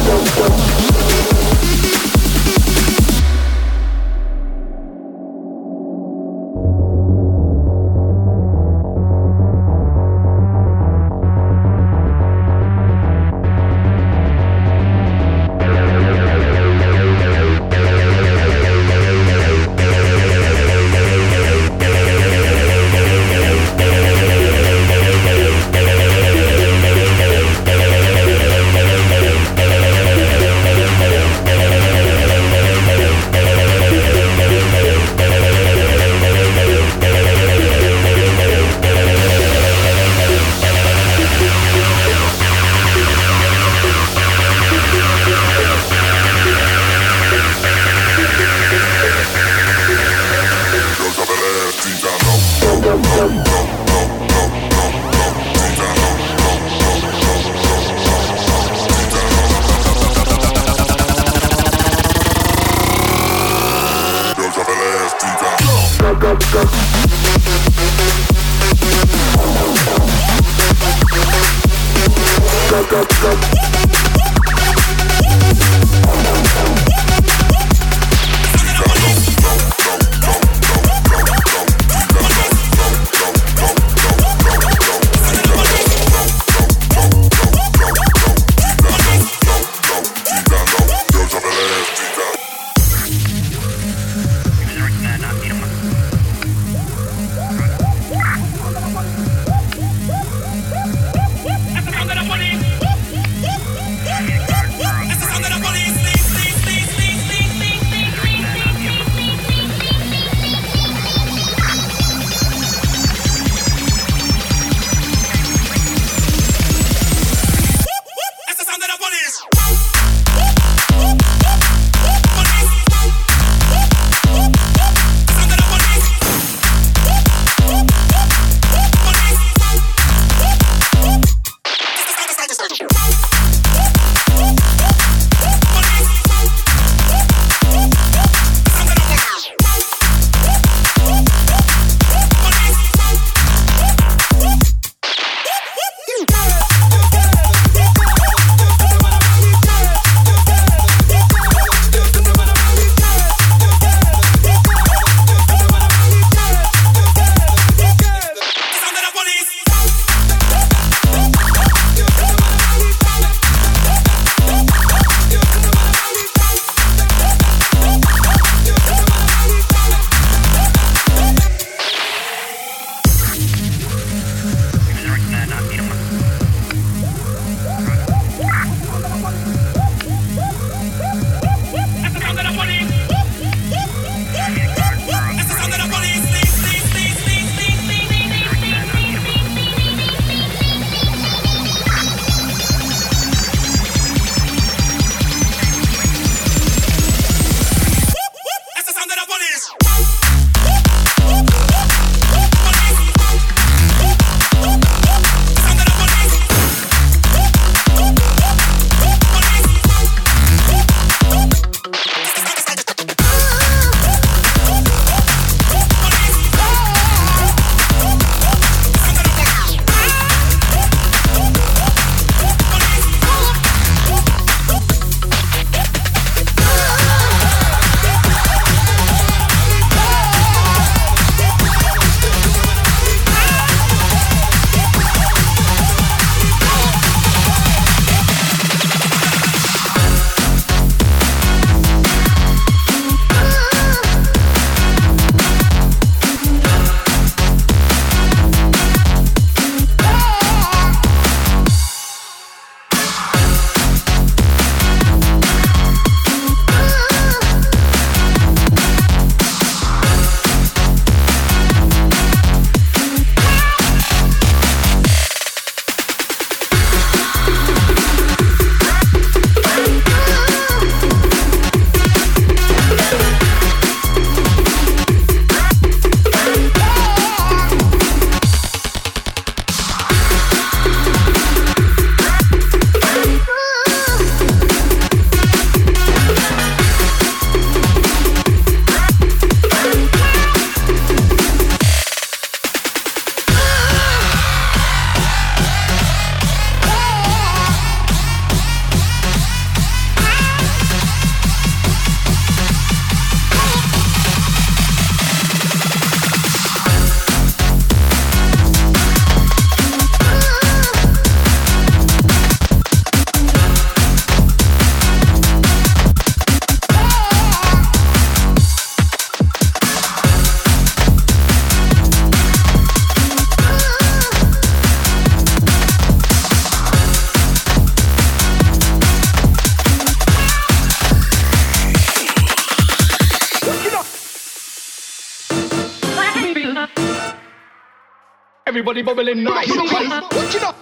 Everybody bubbling nice. What you know?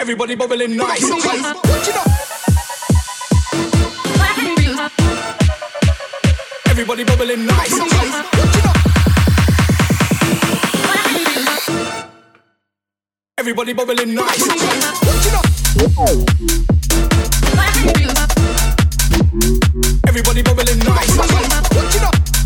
Everybody bubbling nice. What you know? Everybody bubbling nice. What you know? Everybody bubbling nice. What you know? Everybody bubbling nice. What you know?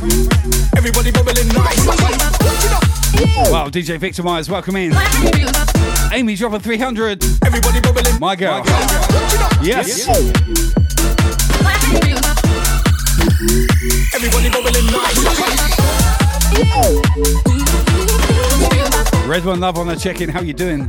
Everybody bubbling. Wow, DJ Victor Myers, welcome in. Amy dropping 300. Everybody bubbling. My girl. My girl. Yes. Everybody bubbling nice. Red One Love on the check in. How you doing?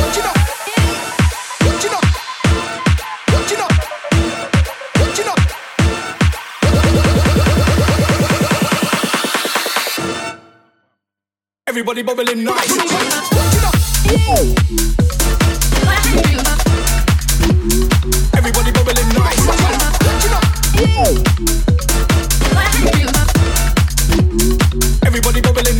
Everybody bubbling nice. Everybody bubbling nice. Everybody bubbling.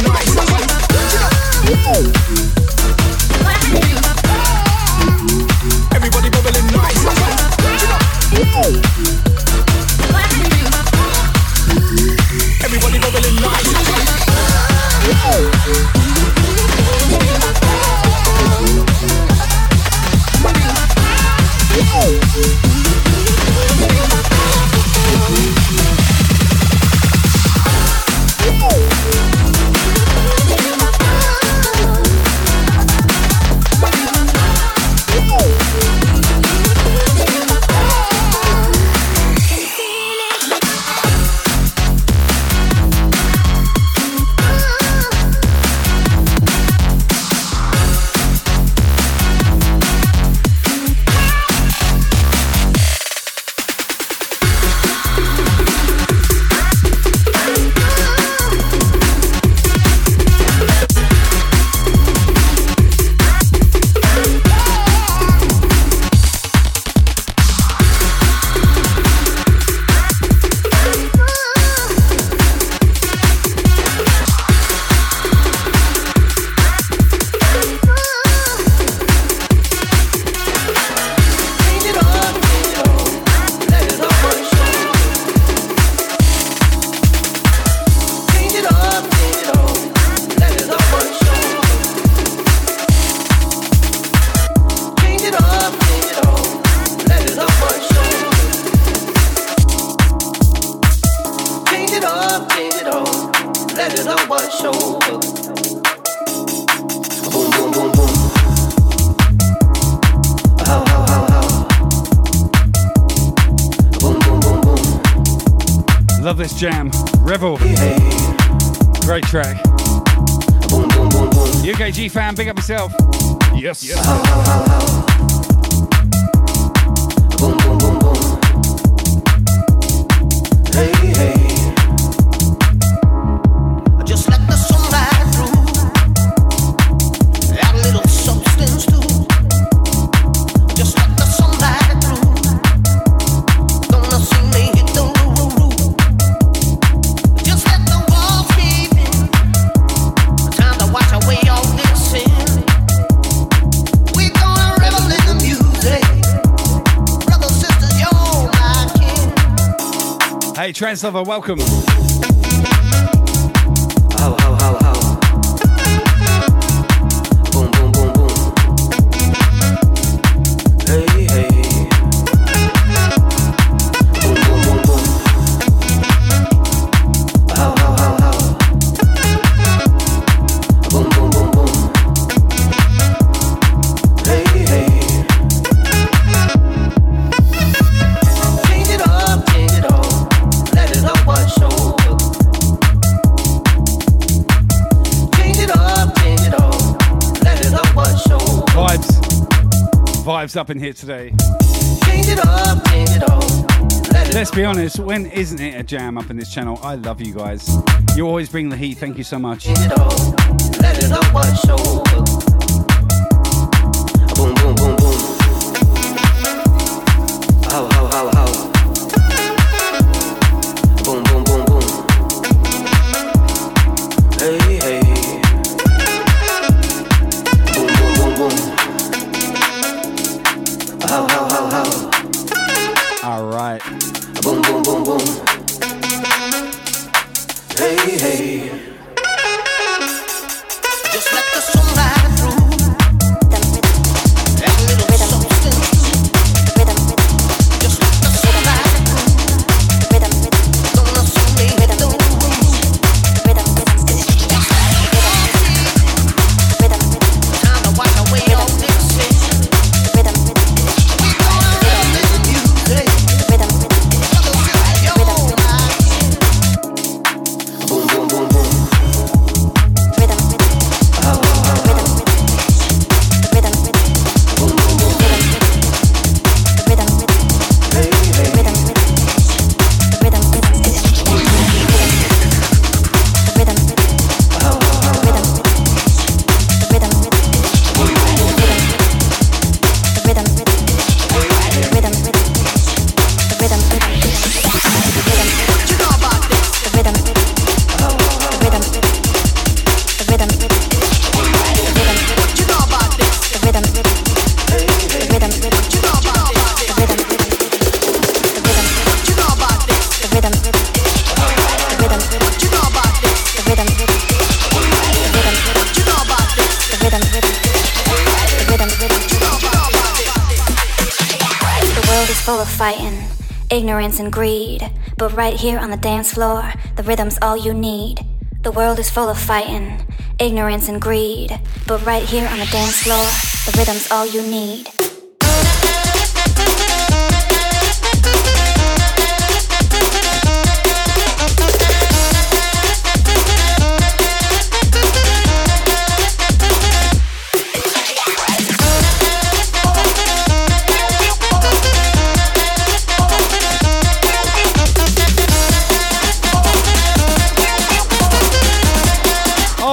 Treslova, welcome. It up, change it up. Let it Let's be honest, when isn't it a jam up in this channel? I love you guys. You always bring the heat. Thank you so much. Let it up, what show. Boom, boom, boom, ignorance and greed. But right here on the dance floor, the rhythm's all you need. The world is full of fighting, ignorance and greed. But right here on the dance floor, the rhythm's all you need.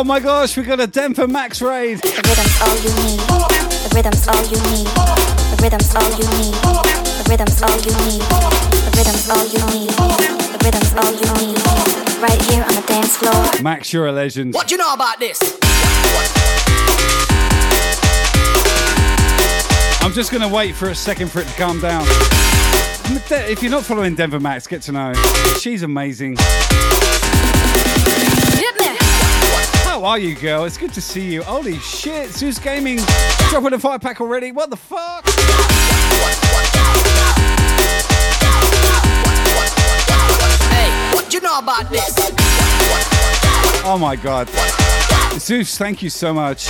My gosh, we got a Denver Max raid. The rhythm's all you need. The rhythm's all you need. The rhythm's all you need. The rhythm's all you need. The rhythm's all you need. The rhythm's all you need. Right here on the dance floor. Max, you're a legend. What do you know about this? I'm just gonna wait for a second for it to calm down. If you're not following Denver Max, get to know. She's amazing. Are you, girl? It's good to see you. Holy shit, Zeus Gaming dropping a five pack already. What the fuck? Hey, what you know about this? Oh my god. Zeus, thank you so much.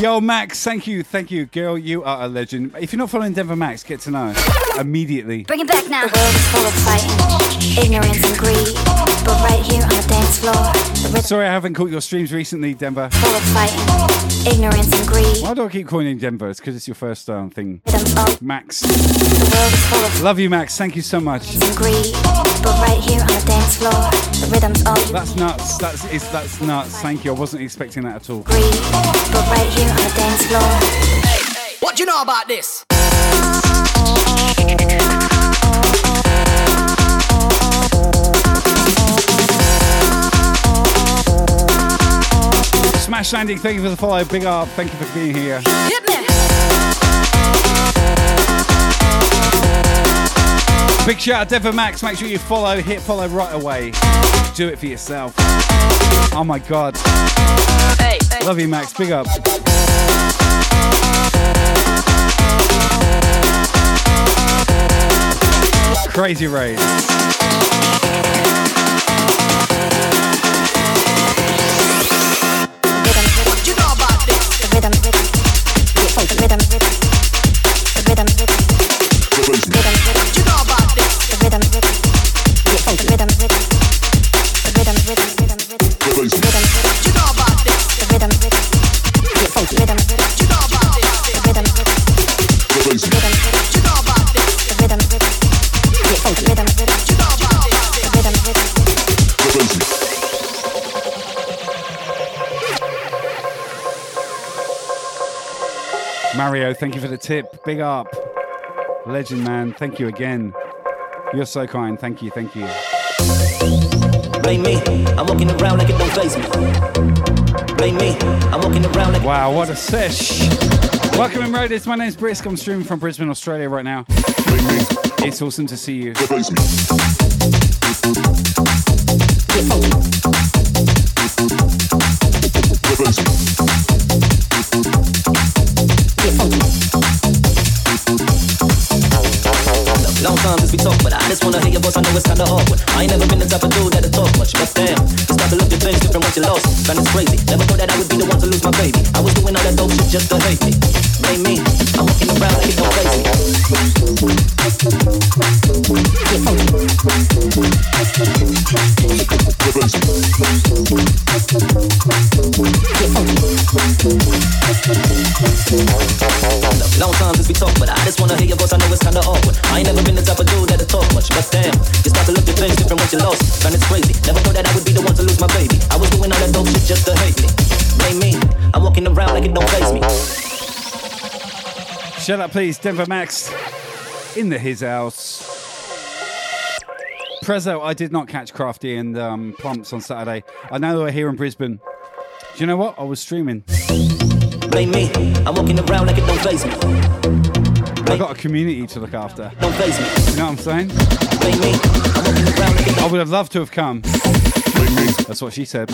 Yo, Max, thank you, thank you, girl. You are a legend. If you're not following Denver Max, get to know immediately. Bring it back now. The world is full of fighting, ignorance and greed. But right here on the dance floor, Sorry, I haven't caught your streams recently, Denver. full of fighting, ignorance and greed. Why do I keep calling you Denver? It's because it's your first um, thing. Max. The world is full of Love you, Max. Thank you so much. and greed. But right here on the dance floor, the rhythm's all you That's nuts. That's it's, that's nuts. Thank you. I wasn't expecting that at all. greed. But right here on the dance floor, What do you know about this? Smash Landing, thank you for the follow. Big up. Thank you for being here. Big shout out Denver Max. Make sure you follow. Hit follow right away. Do it for yourself. Oh my god. Love you, Max. Big up. Crazy raid. Mario, thank you for the tip. Big up. Legend, man. Thank you again. You're so kind. Thank you. Thank you. Blame me, I'm walking around like it don't face me. Blame me, I'm walking around like Wow, what a sesh. Welcome in, Roaders. My name's Brisk. I'm streaming from Brisbane, Australia right now. It's awesome to see you. Time since we talk, but I just wanna hear your voice. I know it's kinda awkward. I ain't never been the type of dude that'll talk much, but damn, you start to look at things different once you lost. Man, it's crazy. Never thought that I would be the one to lose my baby. I was doing all that dope shit just to hate me. Blame me. I'm walking around like it don't face me. Long time since we talk, but I just wanna hear your voice. I know it's kinda awkward. I ain't never been the type of dude that'll talk much, but damn, you start to look at things different once you lost. Man, it's crazy. Never thought that I would be the one to lose my baby. I was doing all that dope shit just to hate me. Blame me. I'm walking around like it don't face me. Shut up, please. Denver Max in the his house. Prezzo, I did not catch Crafty and um, Plumps on Saturday. I know they were here in Brisbane. Do you know what? I was streaming. Blame me. I'm walking around like it don't face me. I got a community to look after. Don't face me. You know what I'm saying? Blame me. I'm walking around like it I would have loved to have come. That's what she said.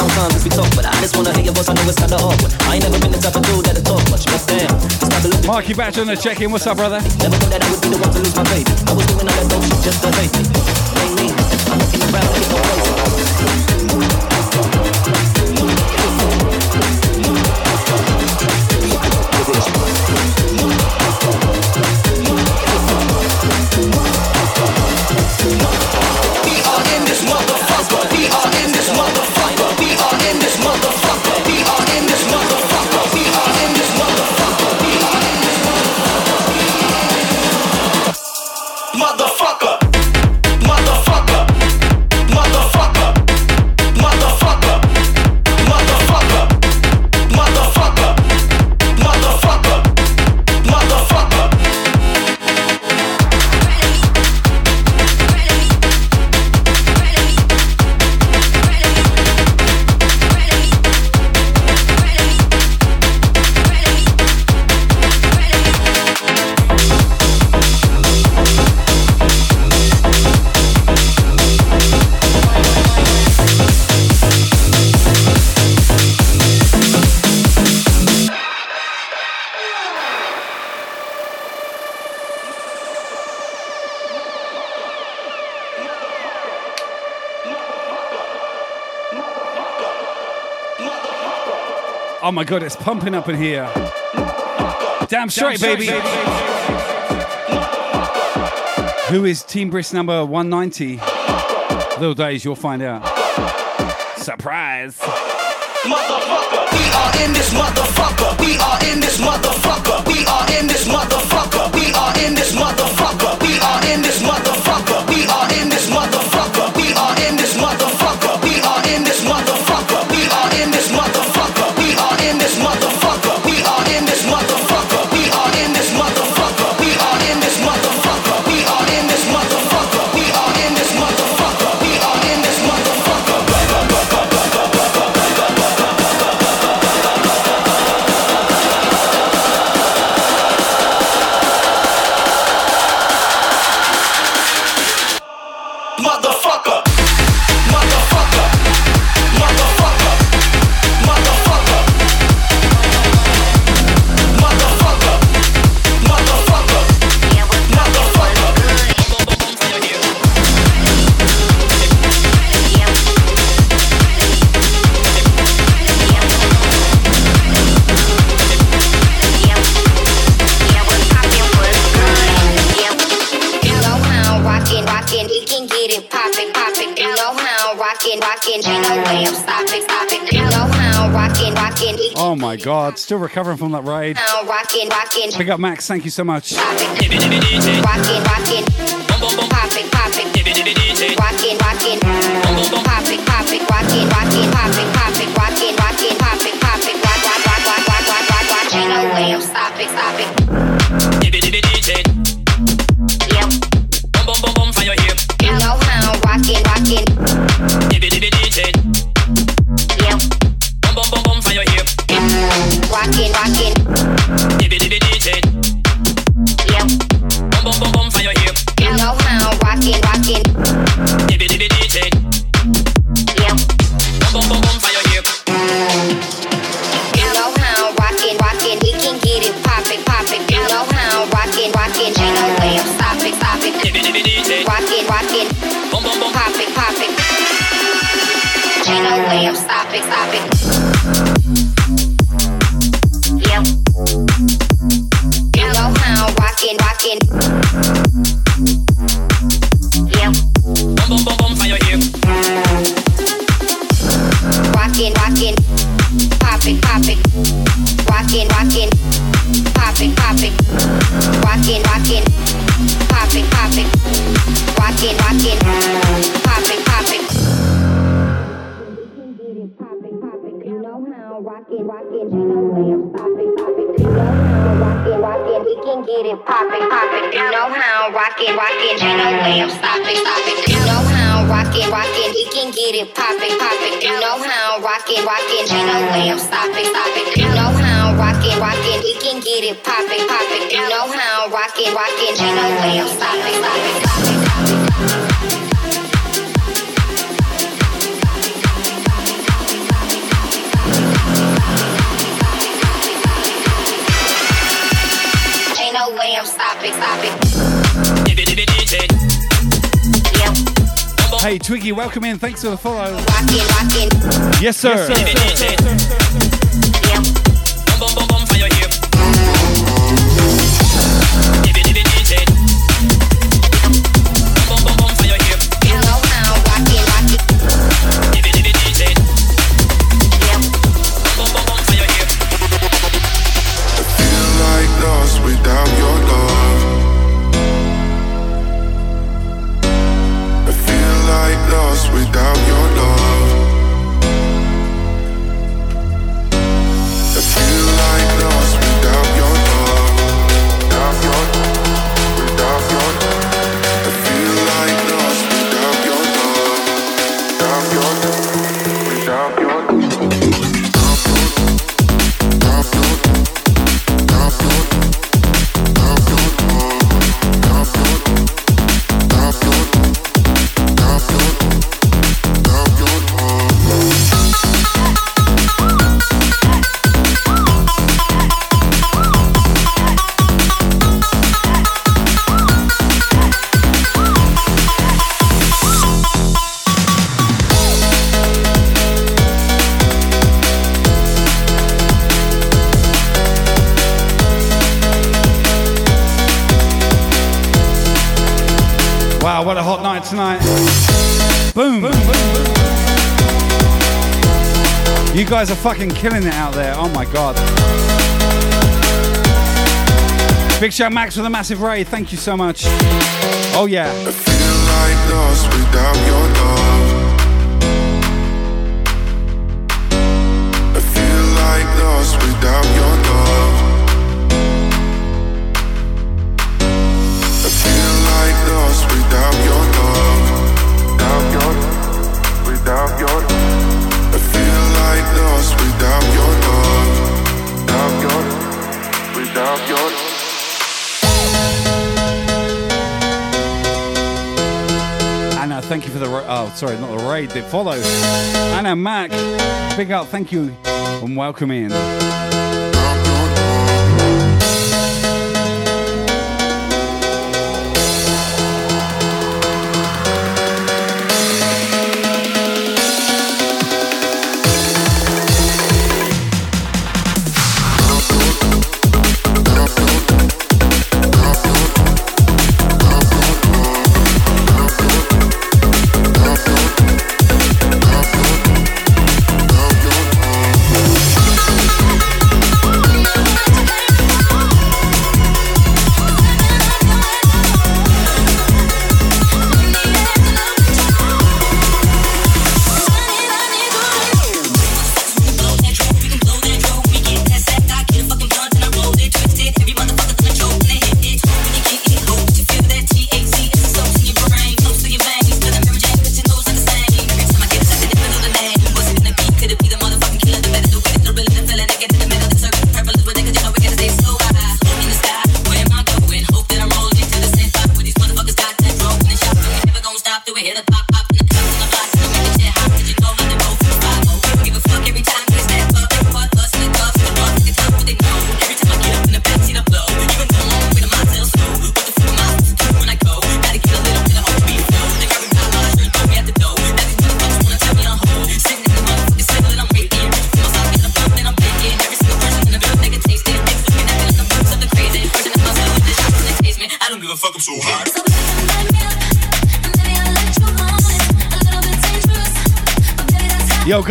Long time since we talk, but I just wanna hear your voice. I know it's kinda awkward. I ain't never been the type of dude that'll talk much, but damn, you start to look at Marky Batch on the check in. What's up, brother? Never thought that I would be the one to lose my baby. I was doing all that dope shit just to hate me. Blame me. I'm walking around Oh my god, it's pumping up in here. Damn straight, baby. Who is Team Brisk number 190? Little days, you'll find out. Surprise. Motherfucker, we are in this motherfucker. We are in this motherfucker. We are in this motherfucker. We are in this motherfucker. We are in this motherfucker. We are in this motherfucker. My god, still recovering from that raid. Now rockin', rockin', Big up Max, thank you so much. rockin', rockin'. Pop it, pop it. Rockin', rockin'. Get it poppin', poppin'. You know how rockin', rockin'. Ain't no way I'm stopping, stopping. You know how rockin', rockin'. We can get it poppin', poppin'. You know how rockin', rockin'. Ain't no way I'm stopping, stopping. You know how rockin', rockin'. We can get it poppin', poppin'. You know how rockin', rockin'. Ain't no way I'm stopping, stopping, Hey Twiggy, welcome in. Thanks for the follow. Rockin', rockin'. Yes, sir. You guys are fucking killing it out there. Oh my god. Big shout Max with a massive raid. Thank you so much. Oh yeah. feel like lost without your love. I feel like lost without your love. Oh sorry, not the raid, the follow. Anna Mac, big up, thank you and welcome in.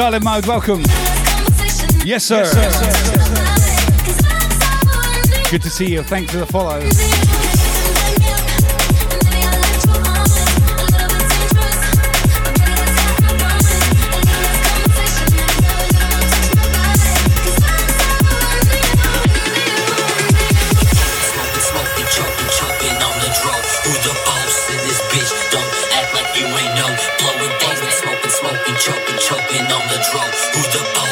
Garland Mode, welcome. Yes, sir. Good to see you. Thanks for the follow. Choking on the dro. Who the boss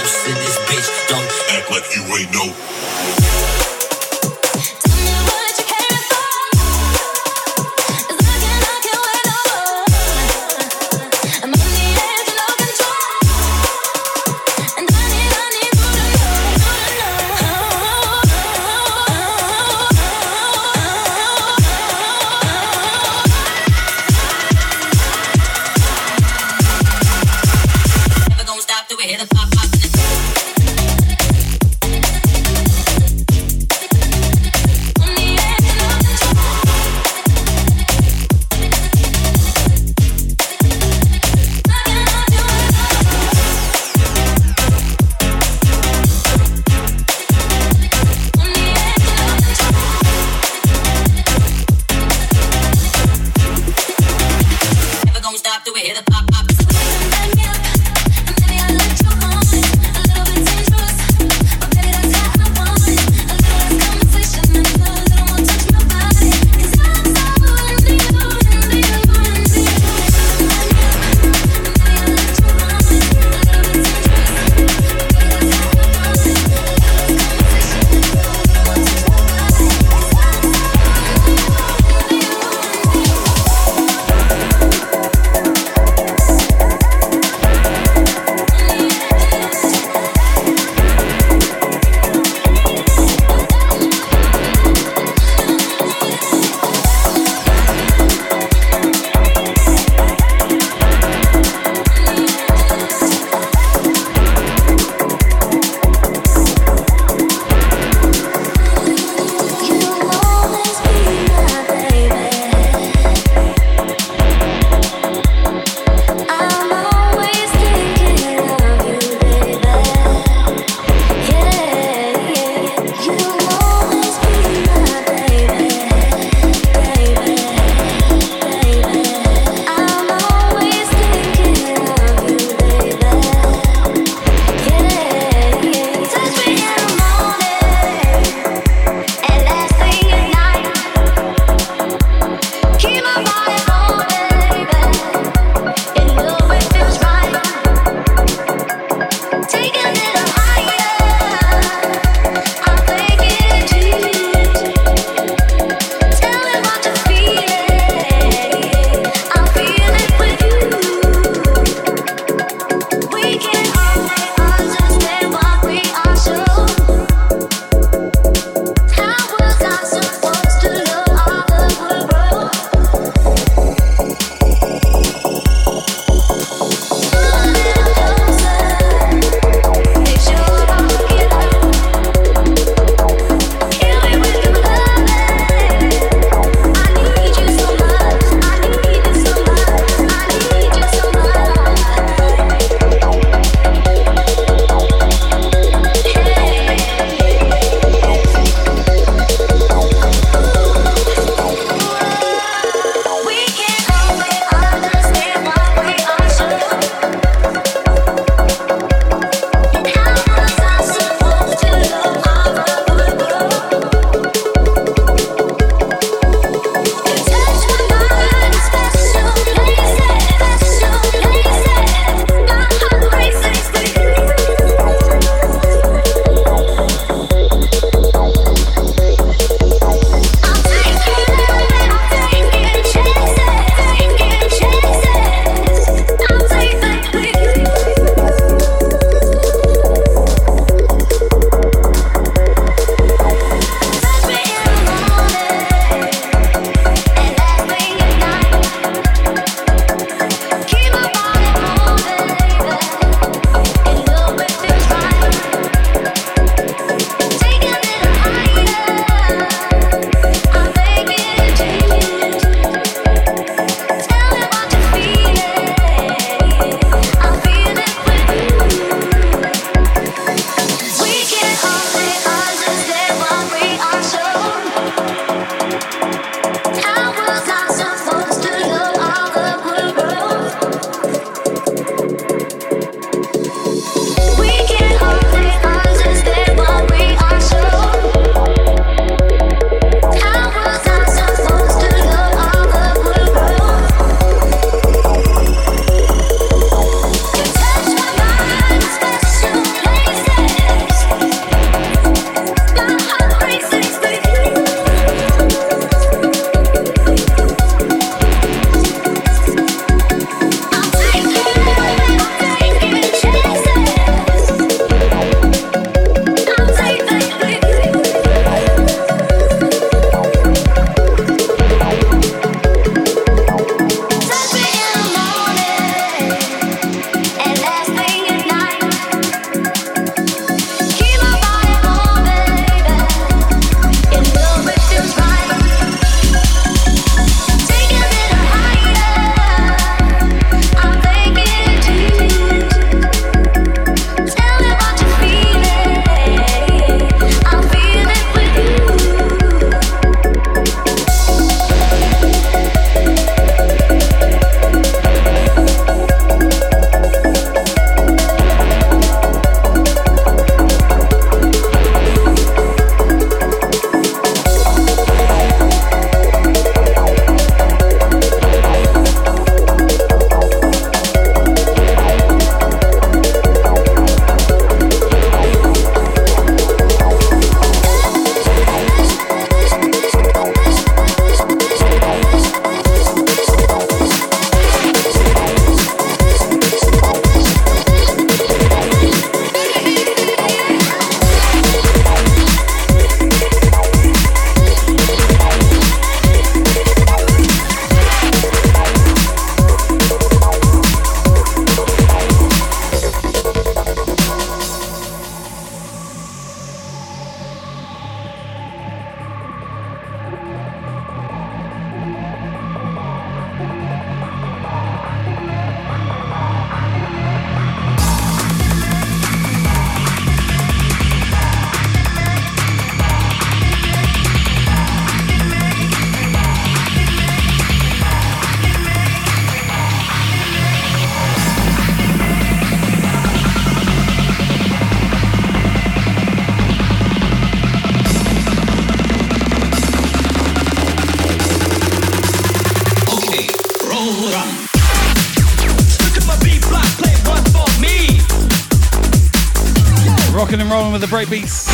and rolling with the breakbeats.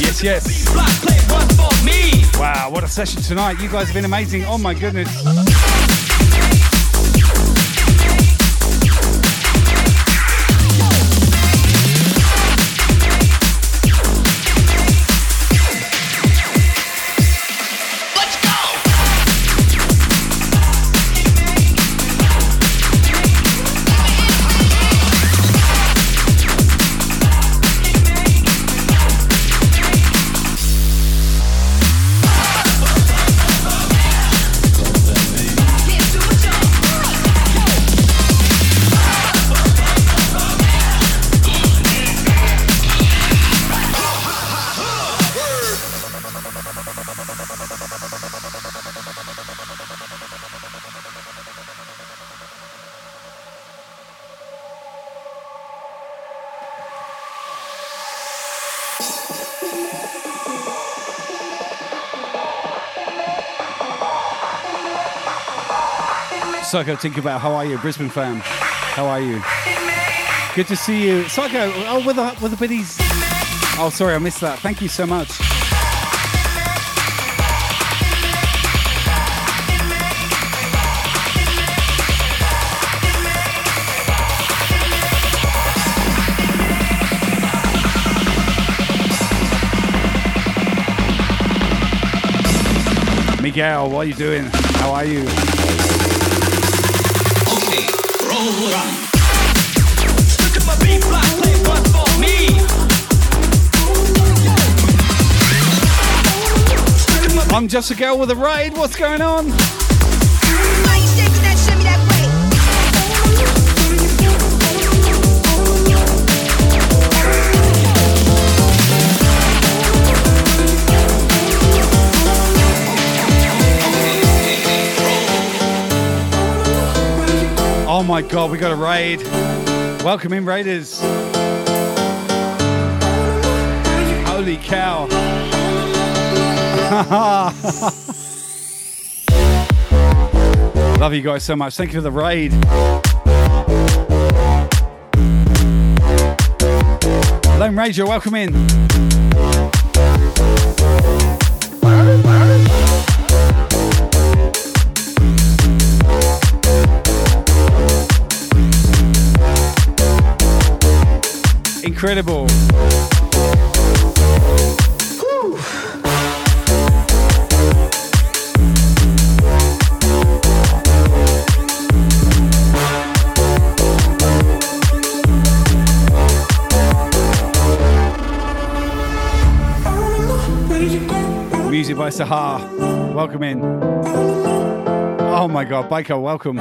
Yes, yes. Wow, what a session tonight. You guys have been amazing. Oh my goodness. Psycho, about how are you, Brisbane fam? How are you? Good to see you, Psycho. Oh, with the with the biddies. Oh, sorry, I missed that. Thank you so much. Miguel, what are you doing? How are you? I'm just a girl with a raid. What's going on? Oh my god, we got a raid. Welcome in, Raiders. Holy cow. Love you guys so much. Thank you for the raid. Lone Ranger, welcome in. Incredible. Music by Sahar. Welcome in. Oh my god, Baiko, welcome.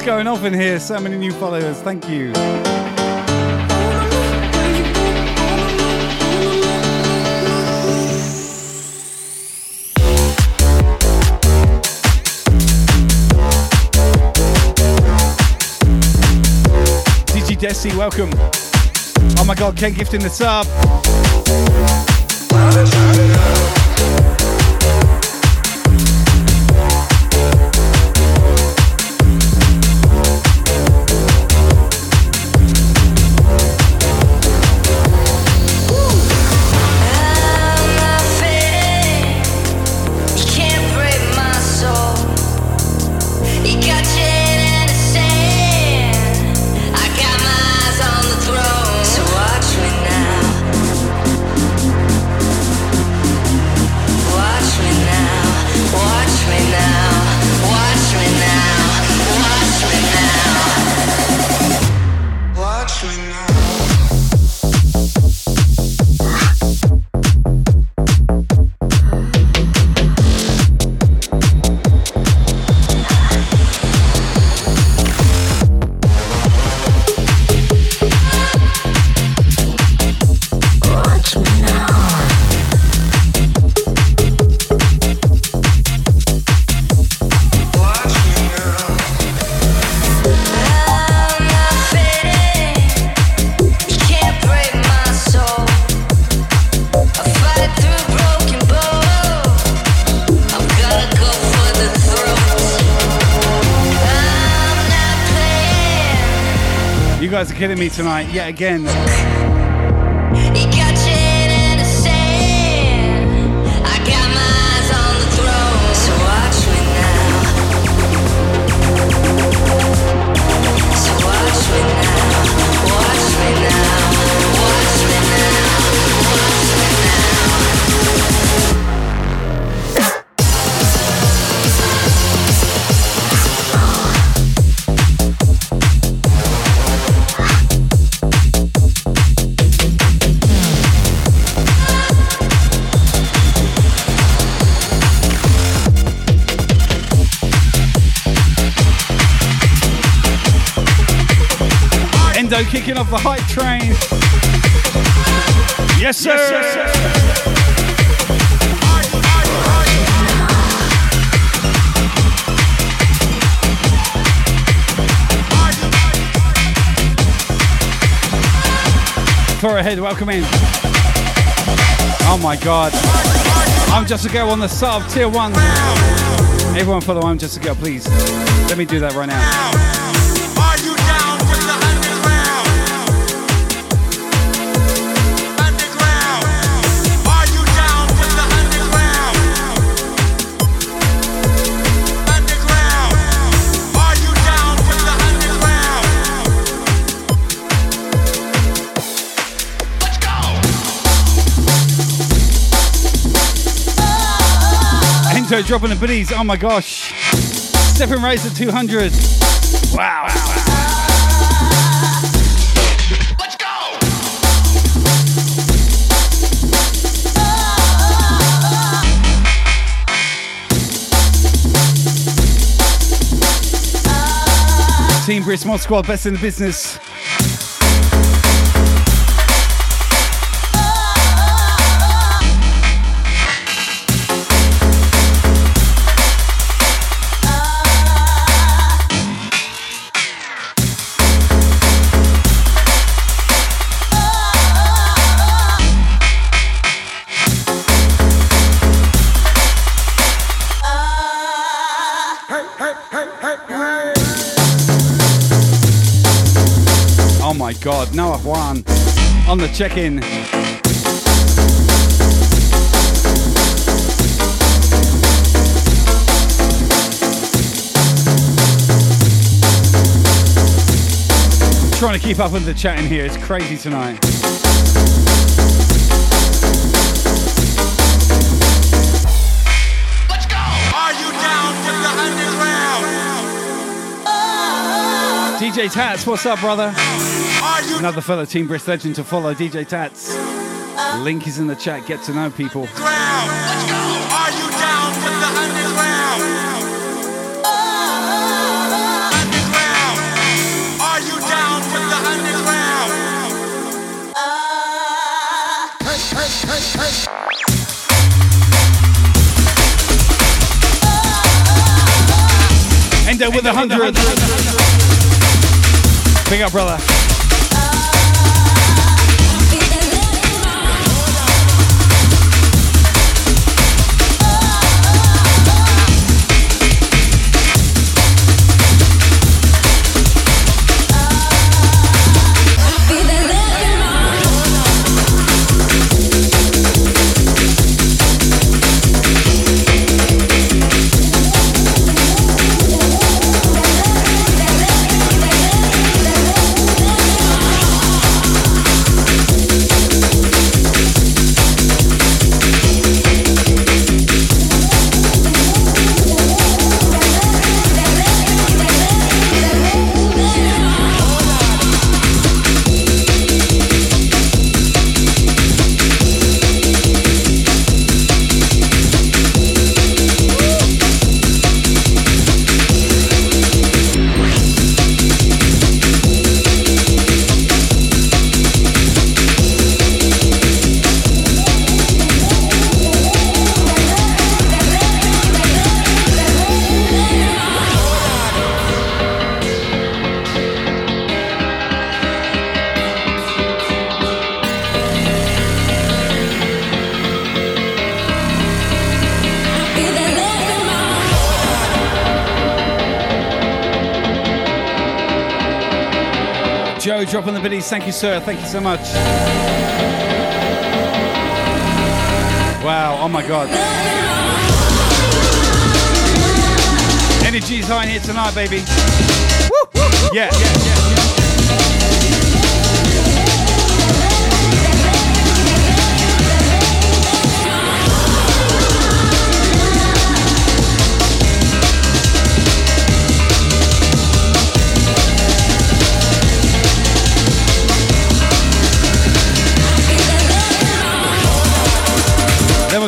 It's going off in here. So many new followers. Thank you. Digi Desi, welcome. Oh my god, Ken gifting the sub. Kidding me tonight, yet again. Kicking off the hype train. Yes, sir. Throw ahead, welcome in. Oh my god. I'm just a girl on the sub tier one. Everyone follow I'm just a girl, please. Let me do that right now. Ento dropping the biddies. Oh my gosh. Stepping to 200. Wow. Wow, wow. Let's go. Team Brisk Mod Squad, best in the business. On the check in. Trying to keep up with the chat in here, it's crazy tonight. DJ Tats, what's up, brother? Another fellow Team Brisk legend to follow, DJ Tats. Link is in the chat, get to know people. Are you down for the underground? Are you down for the underground? Endo with a hundred. Big up, brother. Joe dropping the biddies. Thank you, sir. Thank you so much. Wow. Oh my God. Energy's high here tonight, baby. Yeah, yeah, yeah, yeah.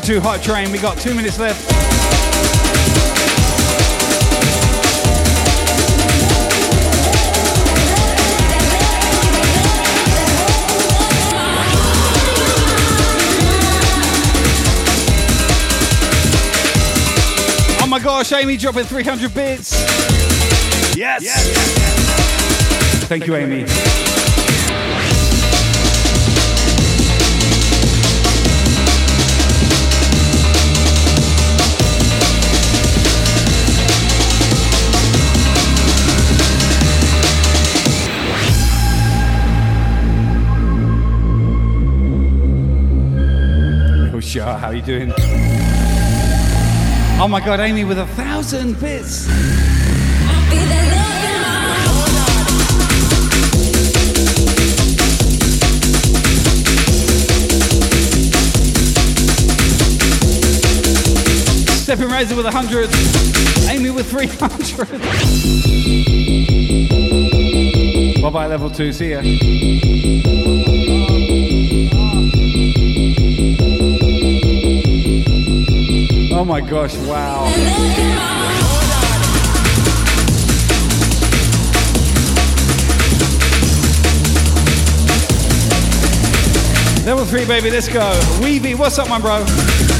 Two hot train. We got two minutes left. Oh my gosh, Amy dropping 300 bits. Yes. yes. Thank you, Amy. Oh, How you doing? Oh my God, Amy with a thousand bits. Stepping Razor with a hundred. Amy with 300. Bye bye, level two. See ya. Oh my gosh, wow. Level three, baby, let's go. Weavy, what's up, my bro?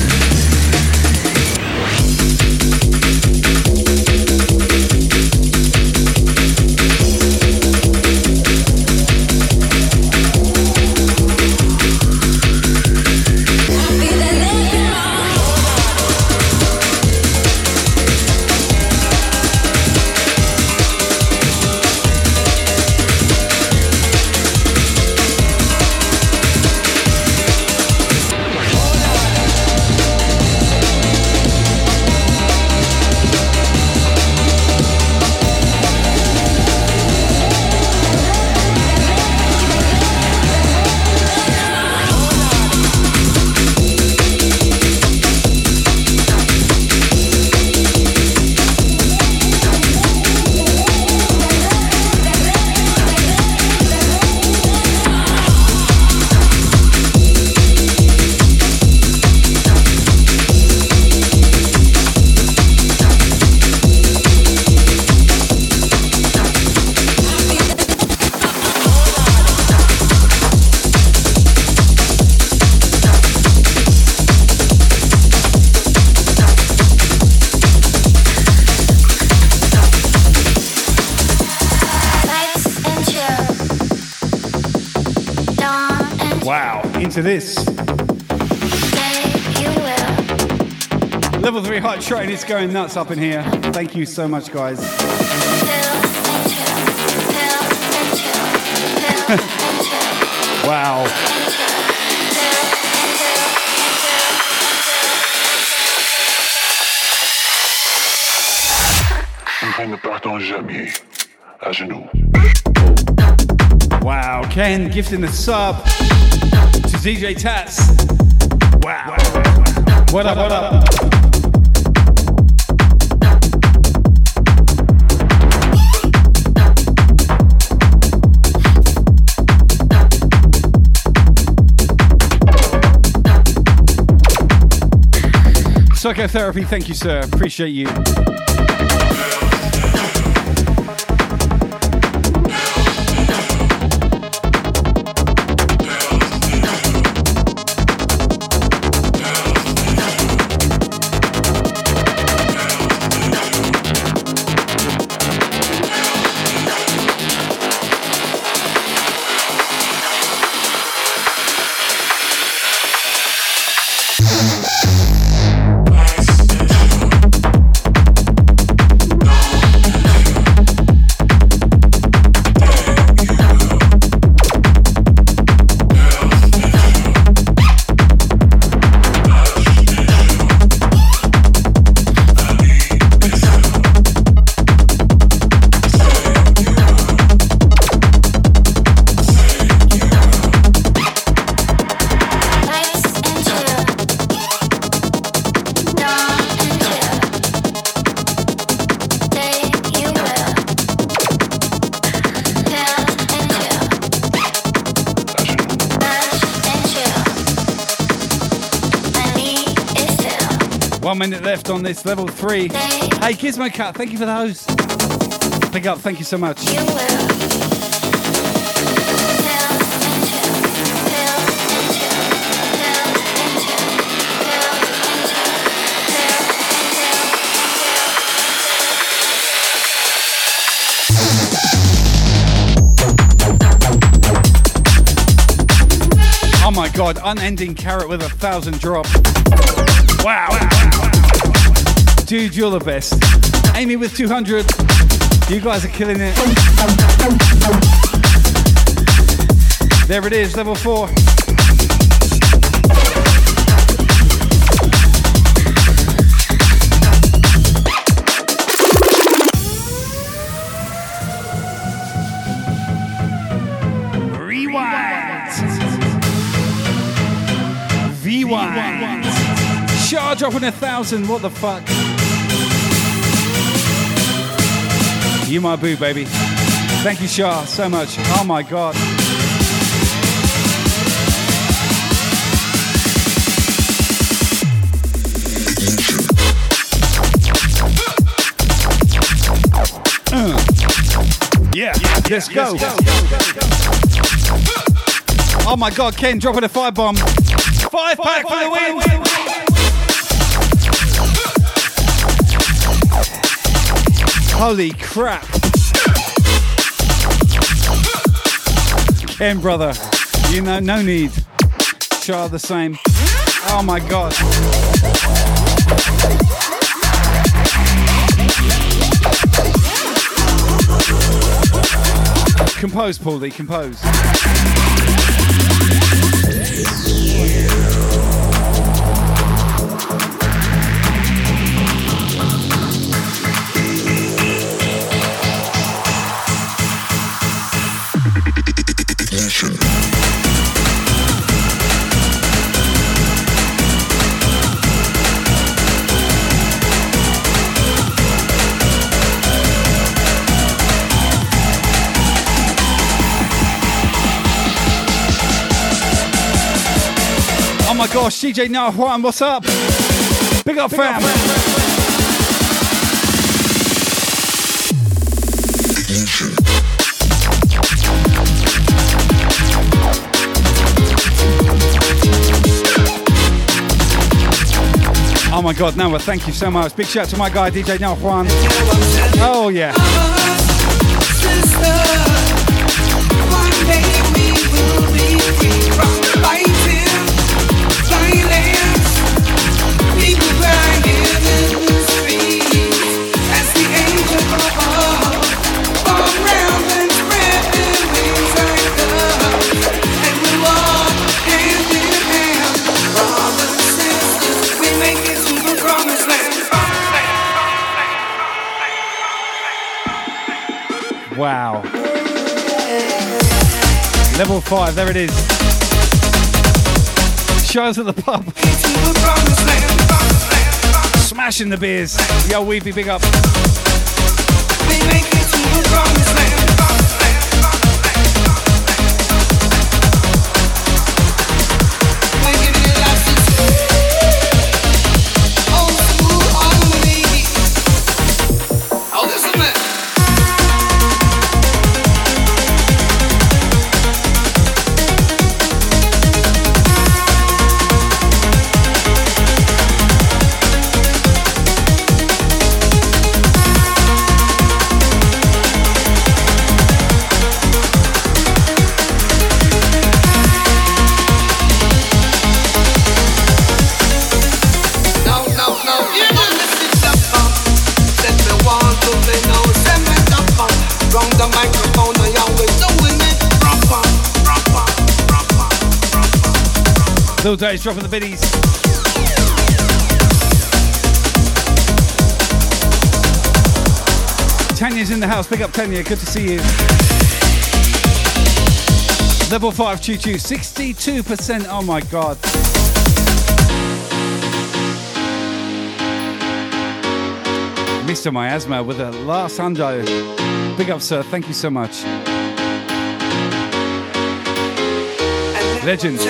Wow, into this. Level three hot train, it's going nuts up in here. Thank you so much, guys. wow. Nous ne partons jamais Wow, Ken gifting the sub to DJ Tats. Wow. What up, what up? Psychotherapy, thank you, sir. Appreciate you. Minute left on this level three. Hey, Gizmo Cat, thank you for those. Pick up, thank you so much. Oh my god, unending carrot with a thousand drop. Wow. Dude, you're the best. Amy with 200. You guys are killing it. There it is, level four. Rewind. Rewind. Shah dropping a thousand. What the fuck? You my boo, baby. Thank you, Shah, so much. Oh my god. Uh. Yeah, let's go. Oh my god, Ken dropping a five bomb. Five pack for the win. Holy crap. Ken, brother, you know, no need. Shah the same. Oh my god. Compose, Paulie, compose. Gosh, DJ Now Juan, what's up? Big up, fam. Oh my god, Noah, thank you so much. Big shout out to my guy, DJ Now Juan. Oh yeah. Wow. Level five, there it is. Shows at the pub. Smashing the beers. Yo, Weepy, big up. Little Days dropping the biddies. Tanya's in the house. Big up Tanya. Good to see you. Level 5 Choo Choo. 62%. Oh my god. Mr. Miasma with a last hundo. Big up, sir. Thank you so much. Legend.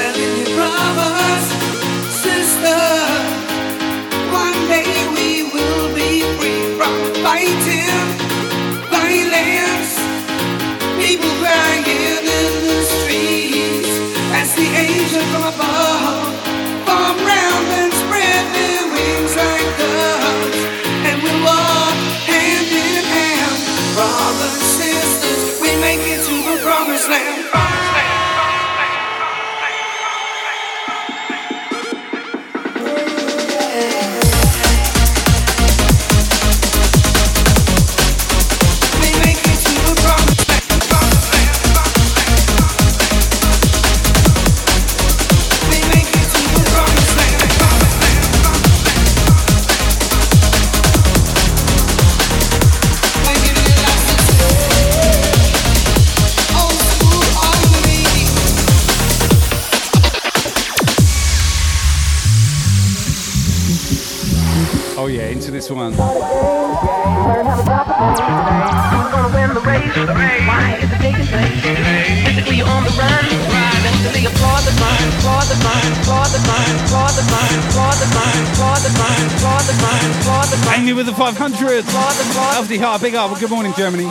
Healthy big up. Good morning, Germany.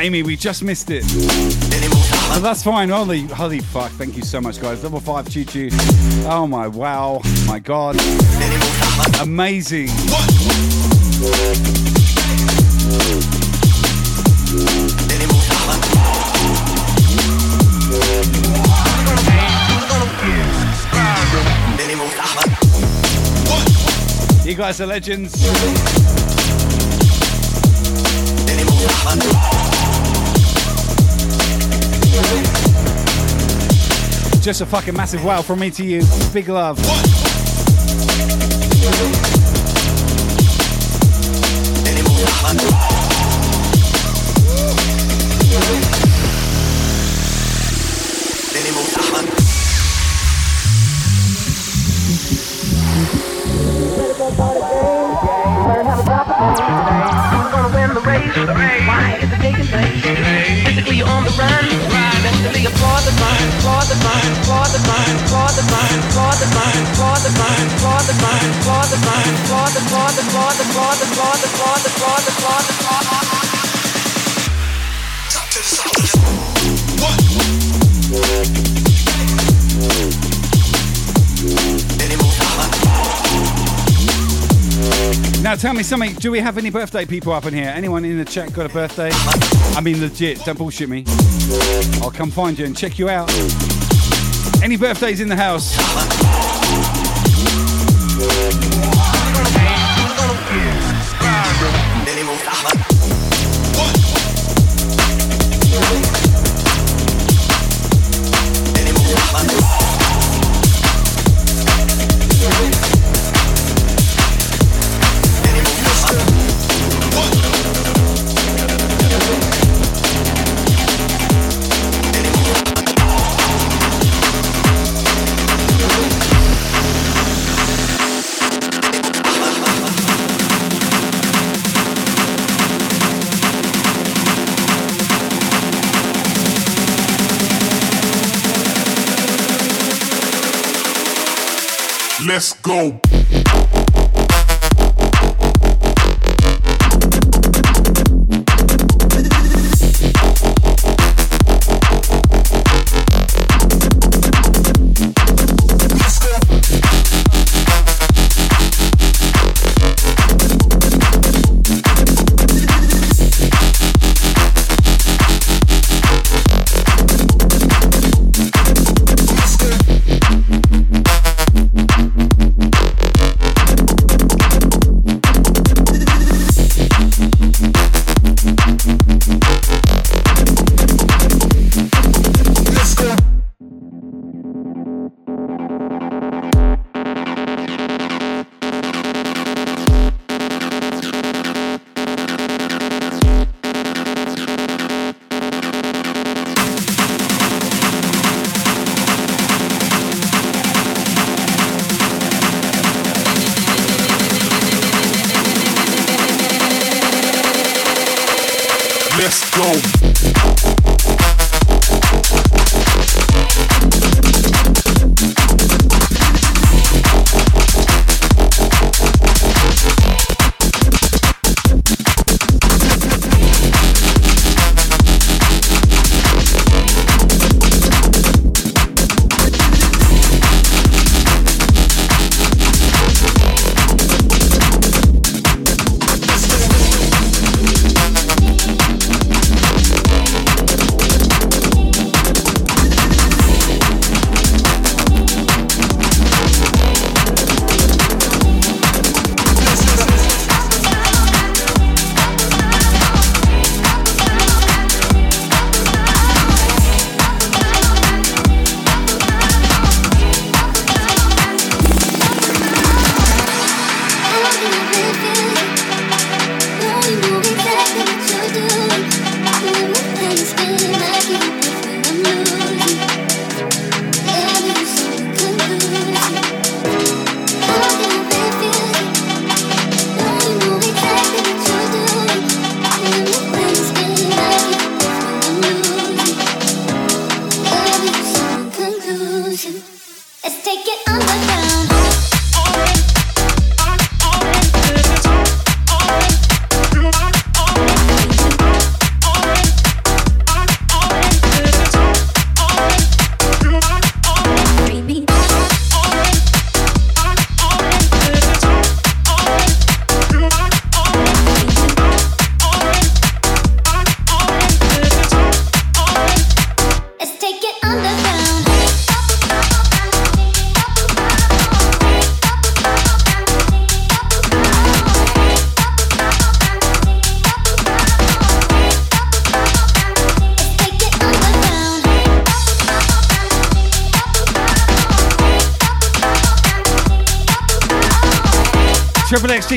Amy, we just missed it. But that's fine. Holy, holy fuck. Thank you so much, guys. Level 5 Choo Choo. Oh my, wow. My God. Amazing. You guys are legends. Just a fucking massive wow from me to you. Big love. Something. Do we have any birthday people up in here? Anyone in the chat got a birthday? I mean legit. Don't bullshit me. I'll come find you and check you out. Any birthdays in the house? Let's go.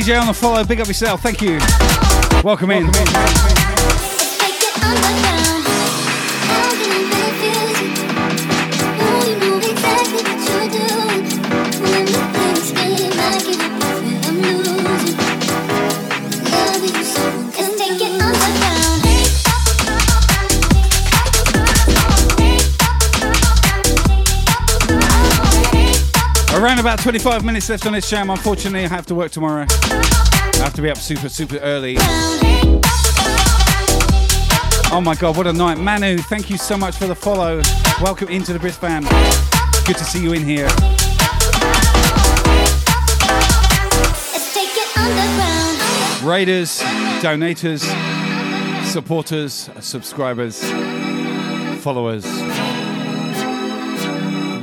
DJ on the follow. Big up yourself. Thank you. Welcome in. Around 25 minutes left on this jam. Unfortunately, I have to work tomorrow. I have to be up super, super early. Oh my god, what a night. Manu, thank you so much for the follow. Welcome into the Brisk fam. Good to see you in here. Raiders, donators, supporters, subscribers, followers.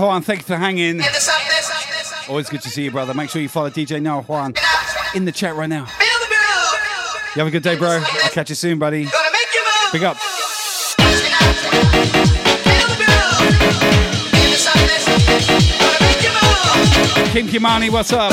Juan, thank you for hanging. Always good to see you, brother. Make sure you follow DJ Now Juan in the chat right now. You have a good day, bro. I'll catch you soon, buddy. Big up. Kim Kimani, what's up?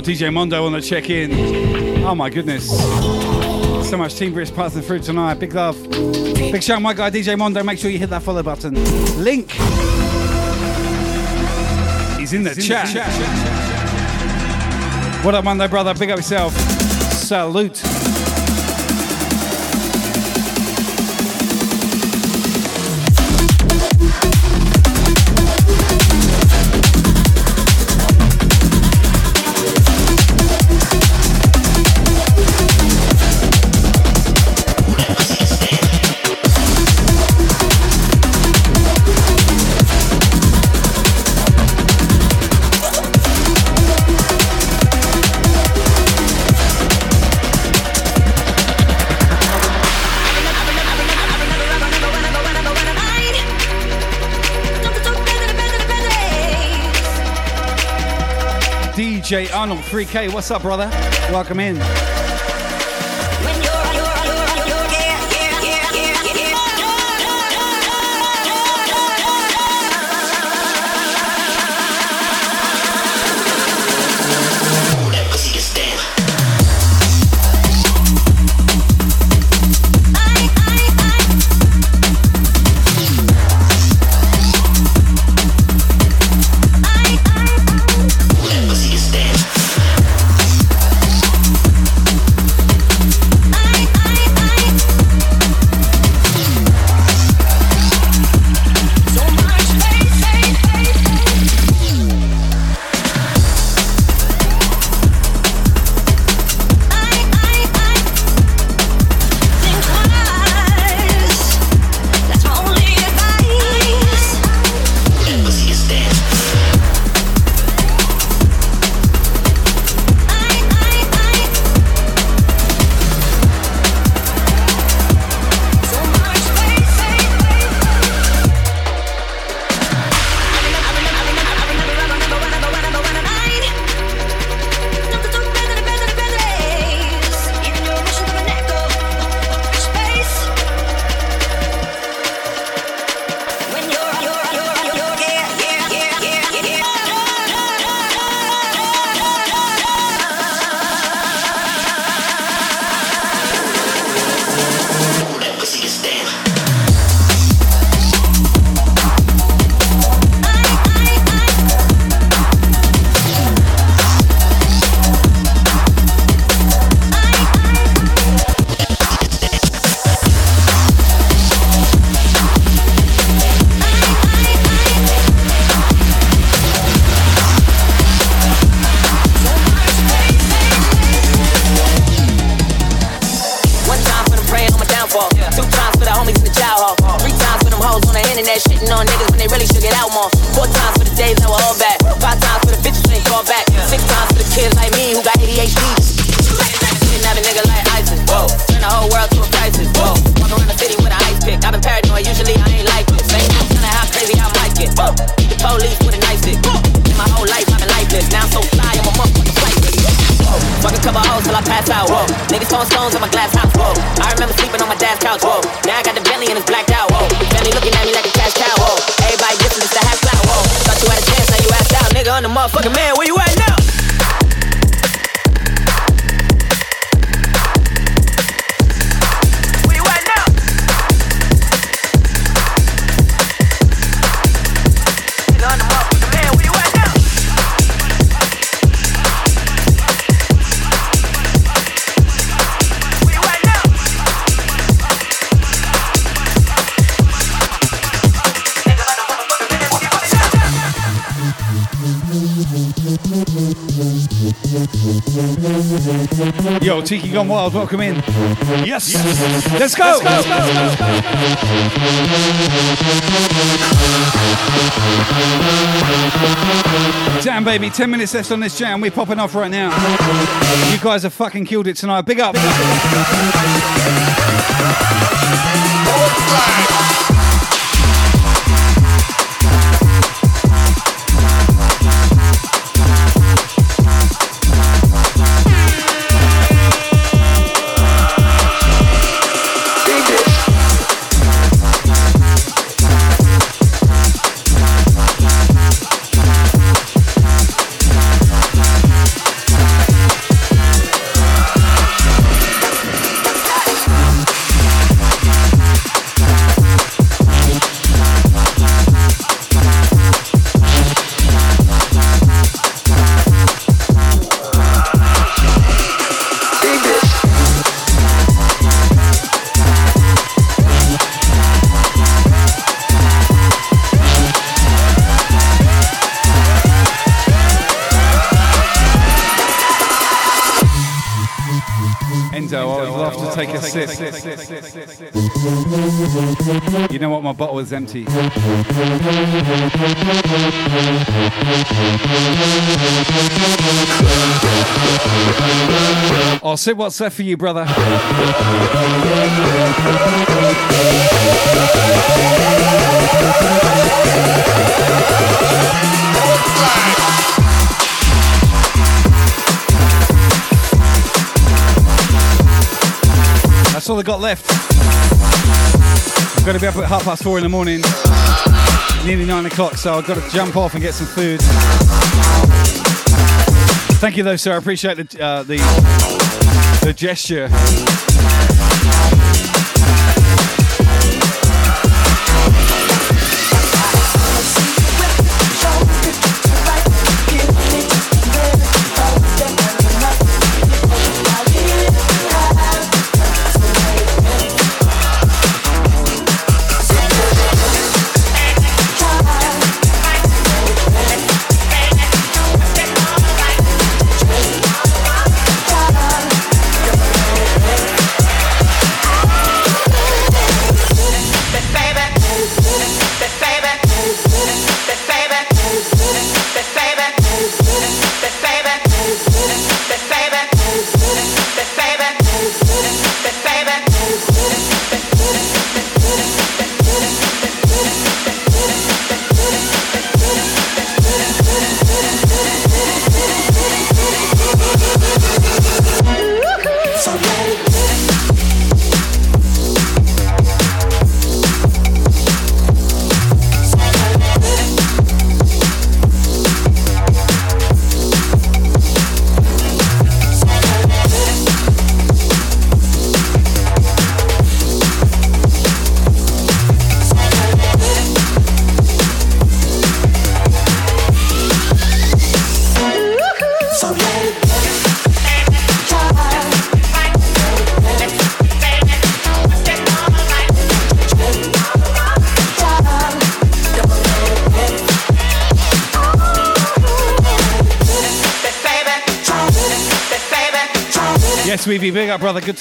old DJ Mondo on the check in. Oh my goodness. So much Team Brisk passing through tonight. Big love. Big shout, my guy DJ Mondo. Make sure you hit that follow button. Link. He's in the, He's chat. In the chat. What up, Mondo brother? Big up yourself. Salute. J Arnold 3K. What's up, brother? Welcome in. Egon Wild, welcome in. Yes, yes. Let's go. Let's go. Let's go. Let's go. Let's go. Jam, baby. Ten minutes left on this jam. We're popping off right now. You guys have fucking killed it tonight. Big up. Big up. You know what? My bottle is empty. Oh, I'll see what's left for you, brother. That's all I got left. I've got to be up at half past four in the morning, nearly nine o'clock, so I've got to jump off and get some food. Thank you, though, sir. I appreciate the uh, the, the gesture.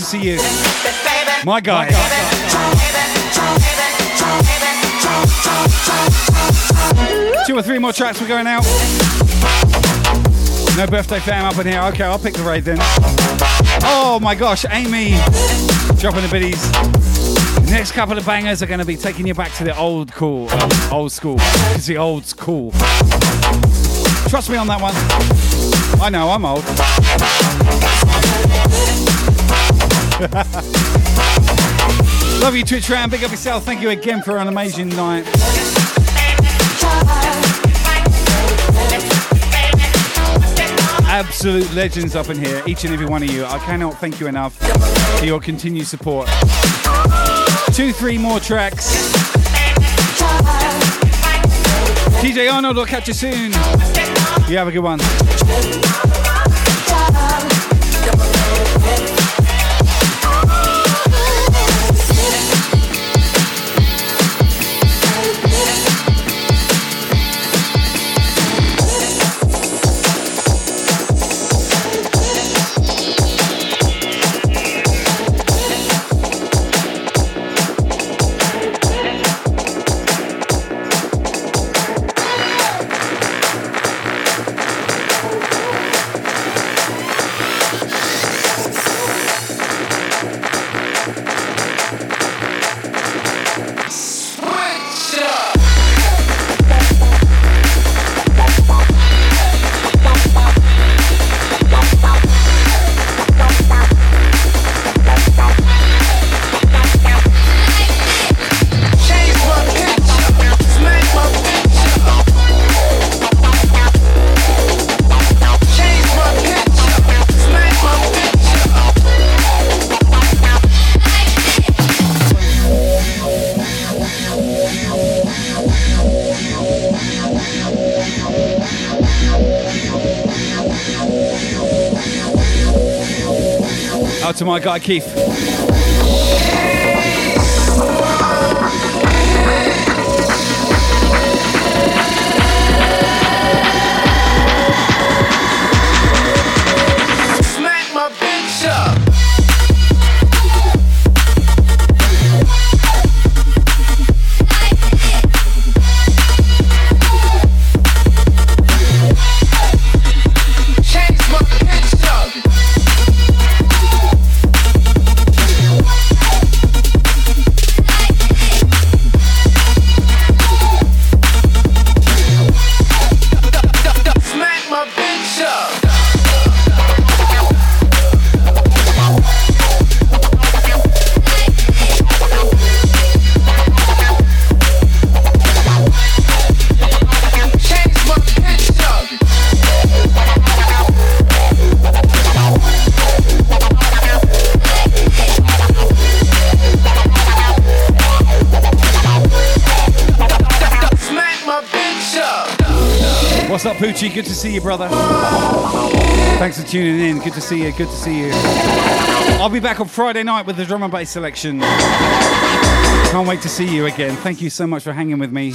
To see you. My guy. Two or three more tracks, we're going out. No birthday fam up in here. Okay, I'll pick the raid then. Oh my gosh, Amy dropping the biddies. Next couple of bangers are going to be taking you back to the old cool, uh, old school. Because the old school. Trust me on that one. I know, I'm old. Love you, Twitch Ram. Big up yourself. Thank you again for an amazing night. Absolute legends up in here, each and every one of you. I cannot thank you enough for your continued support. Two, three more tracks. TJ Arnold, I'll catch you soon. You have a good one. My guy Keith. What's up, Poochie? Good to see you, brother. Thanks for tuning in. Good to see you. Good to see you. I'll be back on Friday night with the drum and bass selection. Can't wait to see you again. Thank you so much for hanging with me.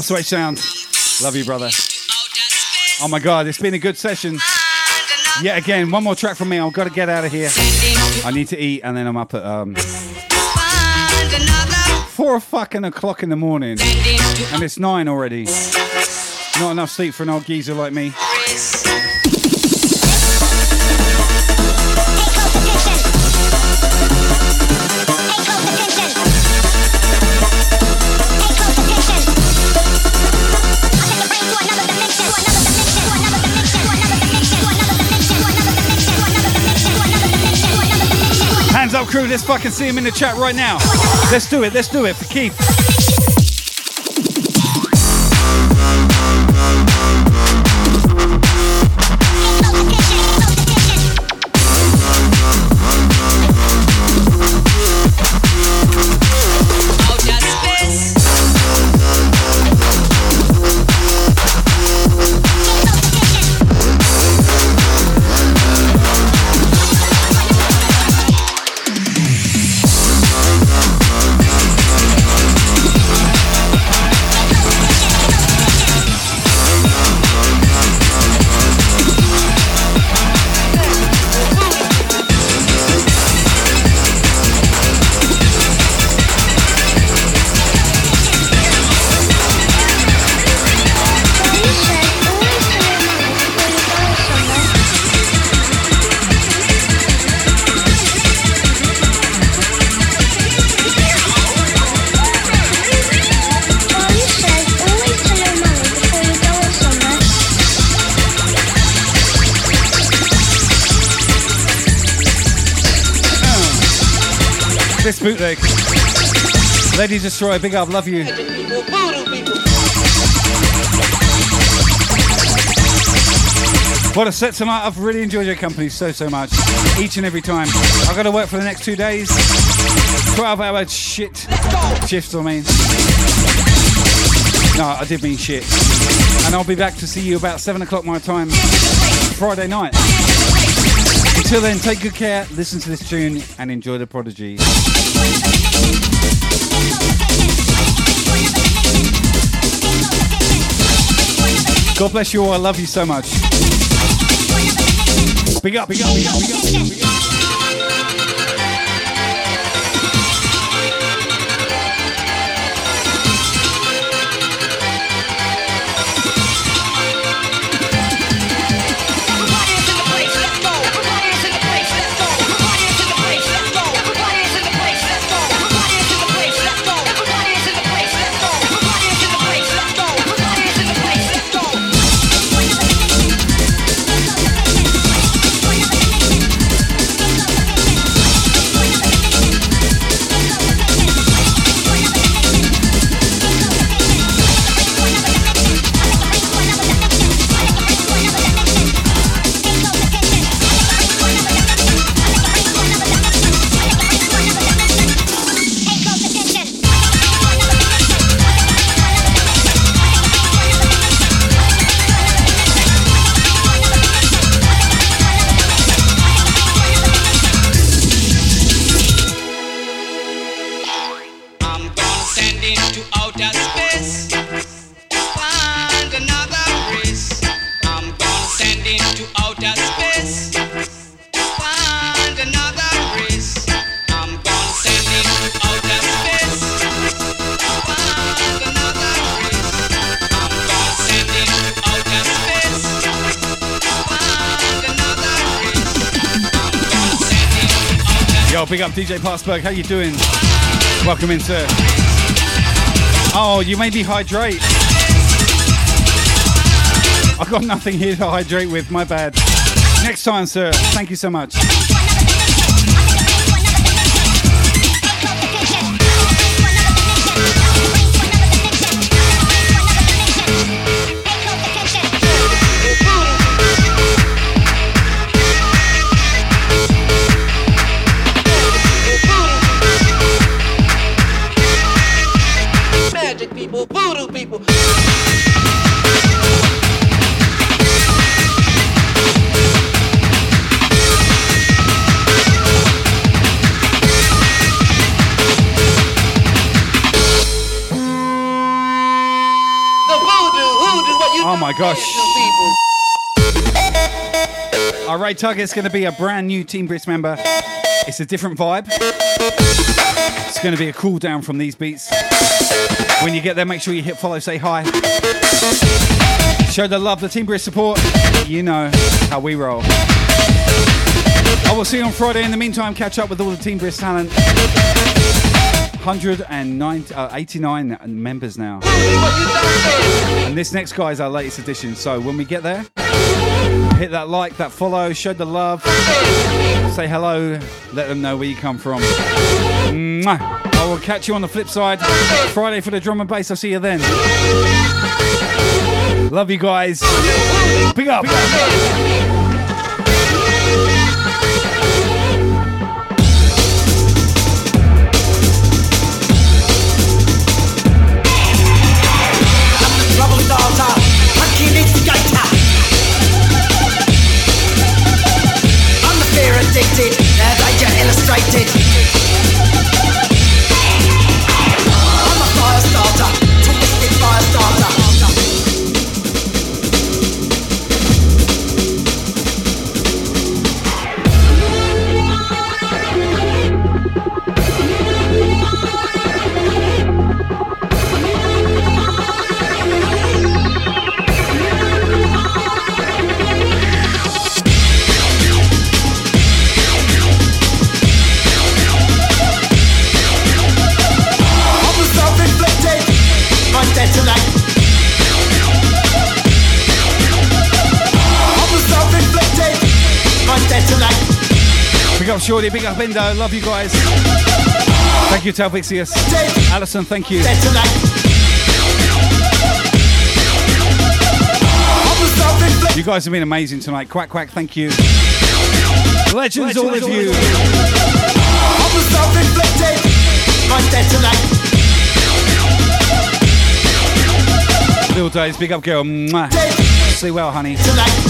Up Switch Sound. Love you, brother. Oh my god, it's been a good session. Yet again, one more track from me. I've got to get out of here. I need to eat, and then I'm up at um four fucking o'clock in the morning, and it's nine already. Not enough sleep for an old geezer like me. Crew. Let's fucking see him in the chat right now. Let's do it. Let's do it for Keith. Lady Destroy, big up, love you. What a set tonight. I've really enjoyed your company so, so much. Each and every time. I've got to work for the next two days. 12 hour shit shifts, I mean. No, I did mean shit. And I'll be back to see you about 7 o'clock my time Friday night. Until then, take good care, listen to this tune, and enjoy the prodigy. God bless you all. I love you so much. Big up, big up, big up, big up. Big up. DJ Passberg. How you doing? Welcome in, sir. Oh, you made me hydrate. I've got nothing here to hydrate with. My bad. Next time, sir. Thank you so much. Gosh. Our Ray Target's going to be a brand new Team Brisk member. It's a different vibe. It's going to be a cool down from these beats. When you get there, make sure you hit follow, say hi. Show the love, the Team Brisk support. You know how we roll. I will see you on Friday. In the meantime, catch up with all the Team Brisk talent. 189, uh, members now. And this next guy is our latest addition. So when we get there, hit that like, that follow, show the love, say hello, let them know where you come from. I will catch you on the flip side. Friday for the drum and bass. I'll see you then. Love you guys. Big up. Trouble Shorty, big up Endo. Love you guys. Thank you, Talvixius. Alison, thank you. You guys have been amazing tonight. Quack, quack, thank you. Legends, all of you. I'm the self-inflicted, I detonate. Little days, big up girl. Mwah. Sleep well, honey. I'm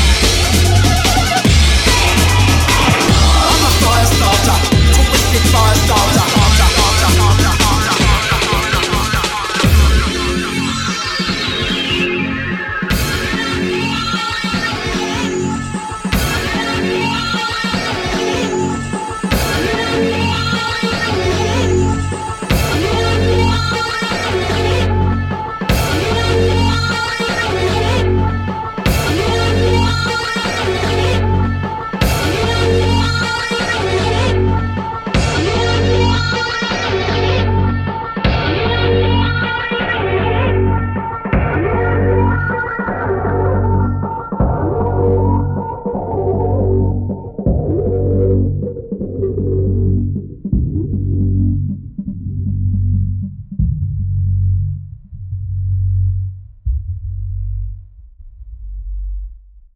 five thousand.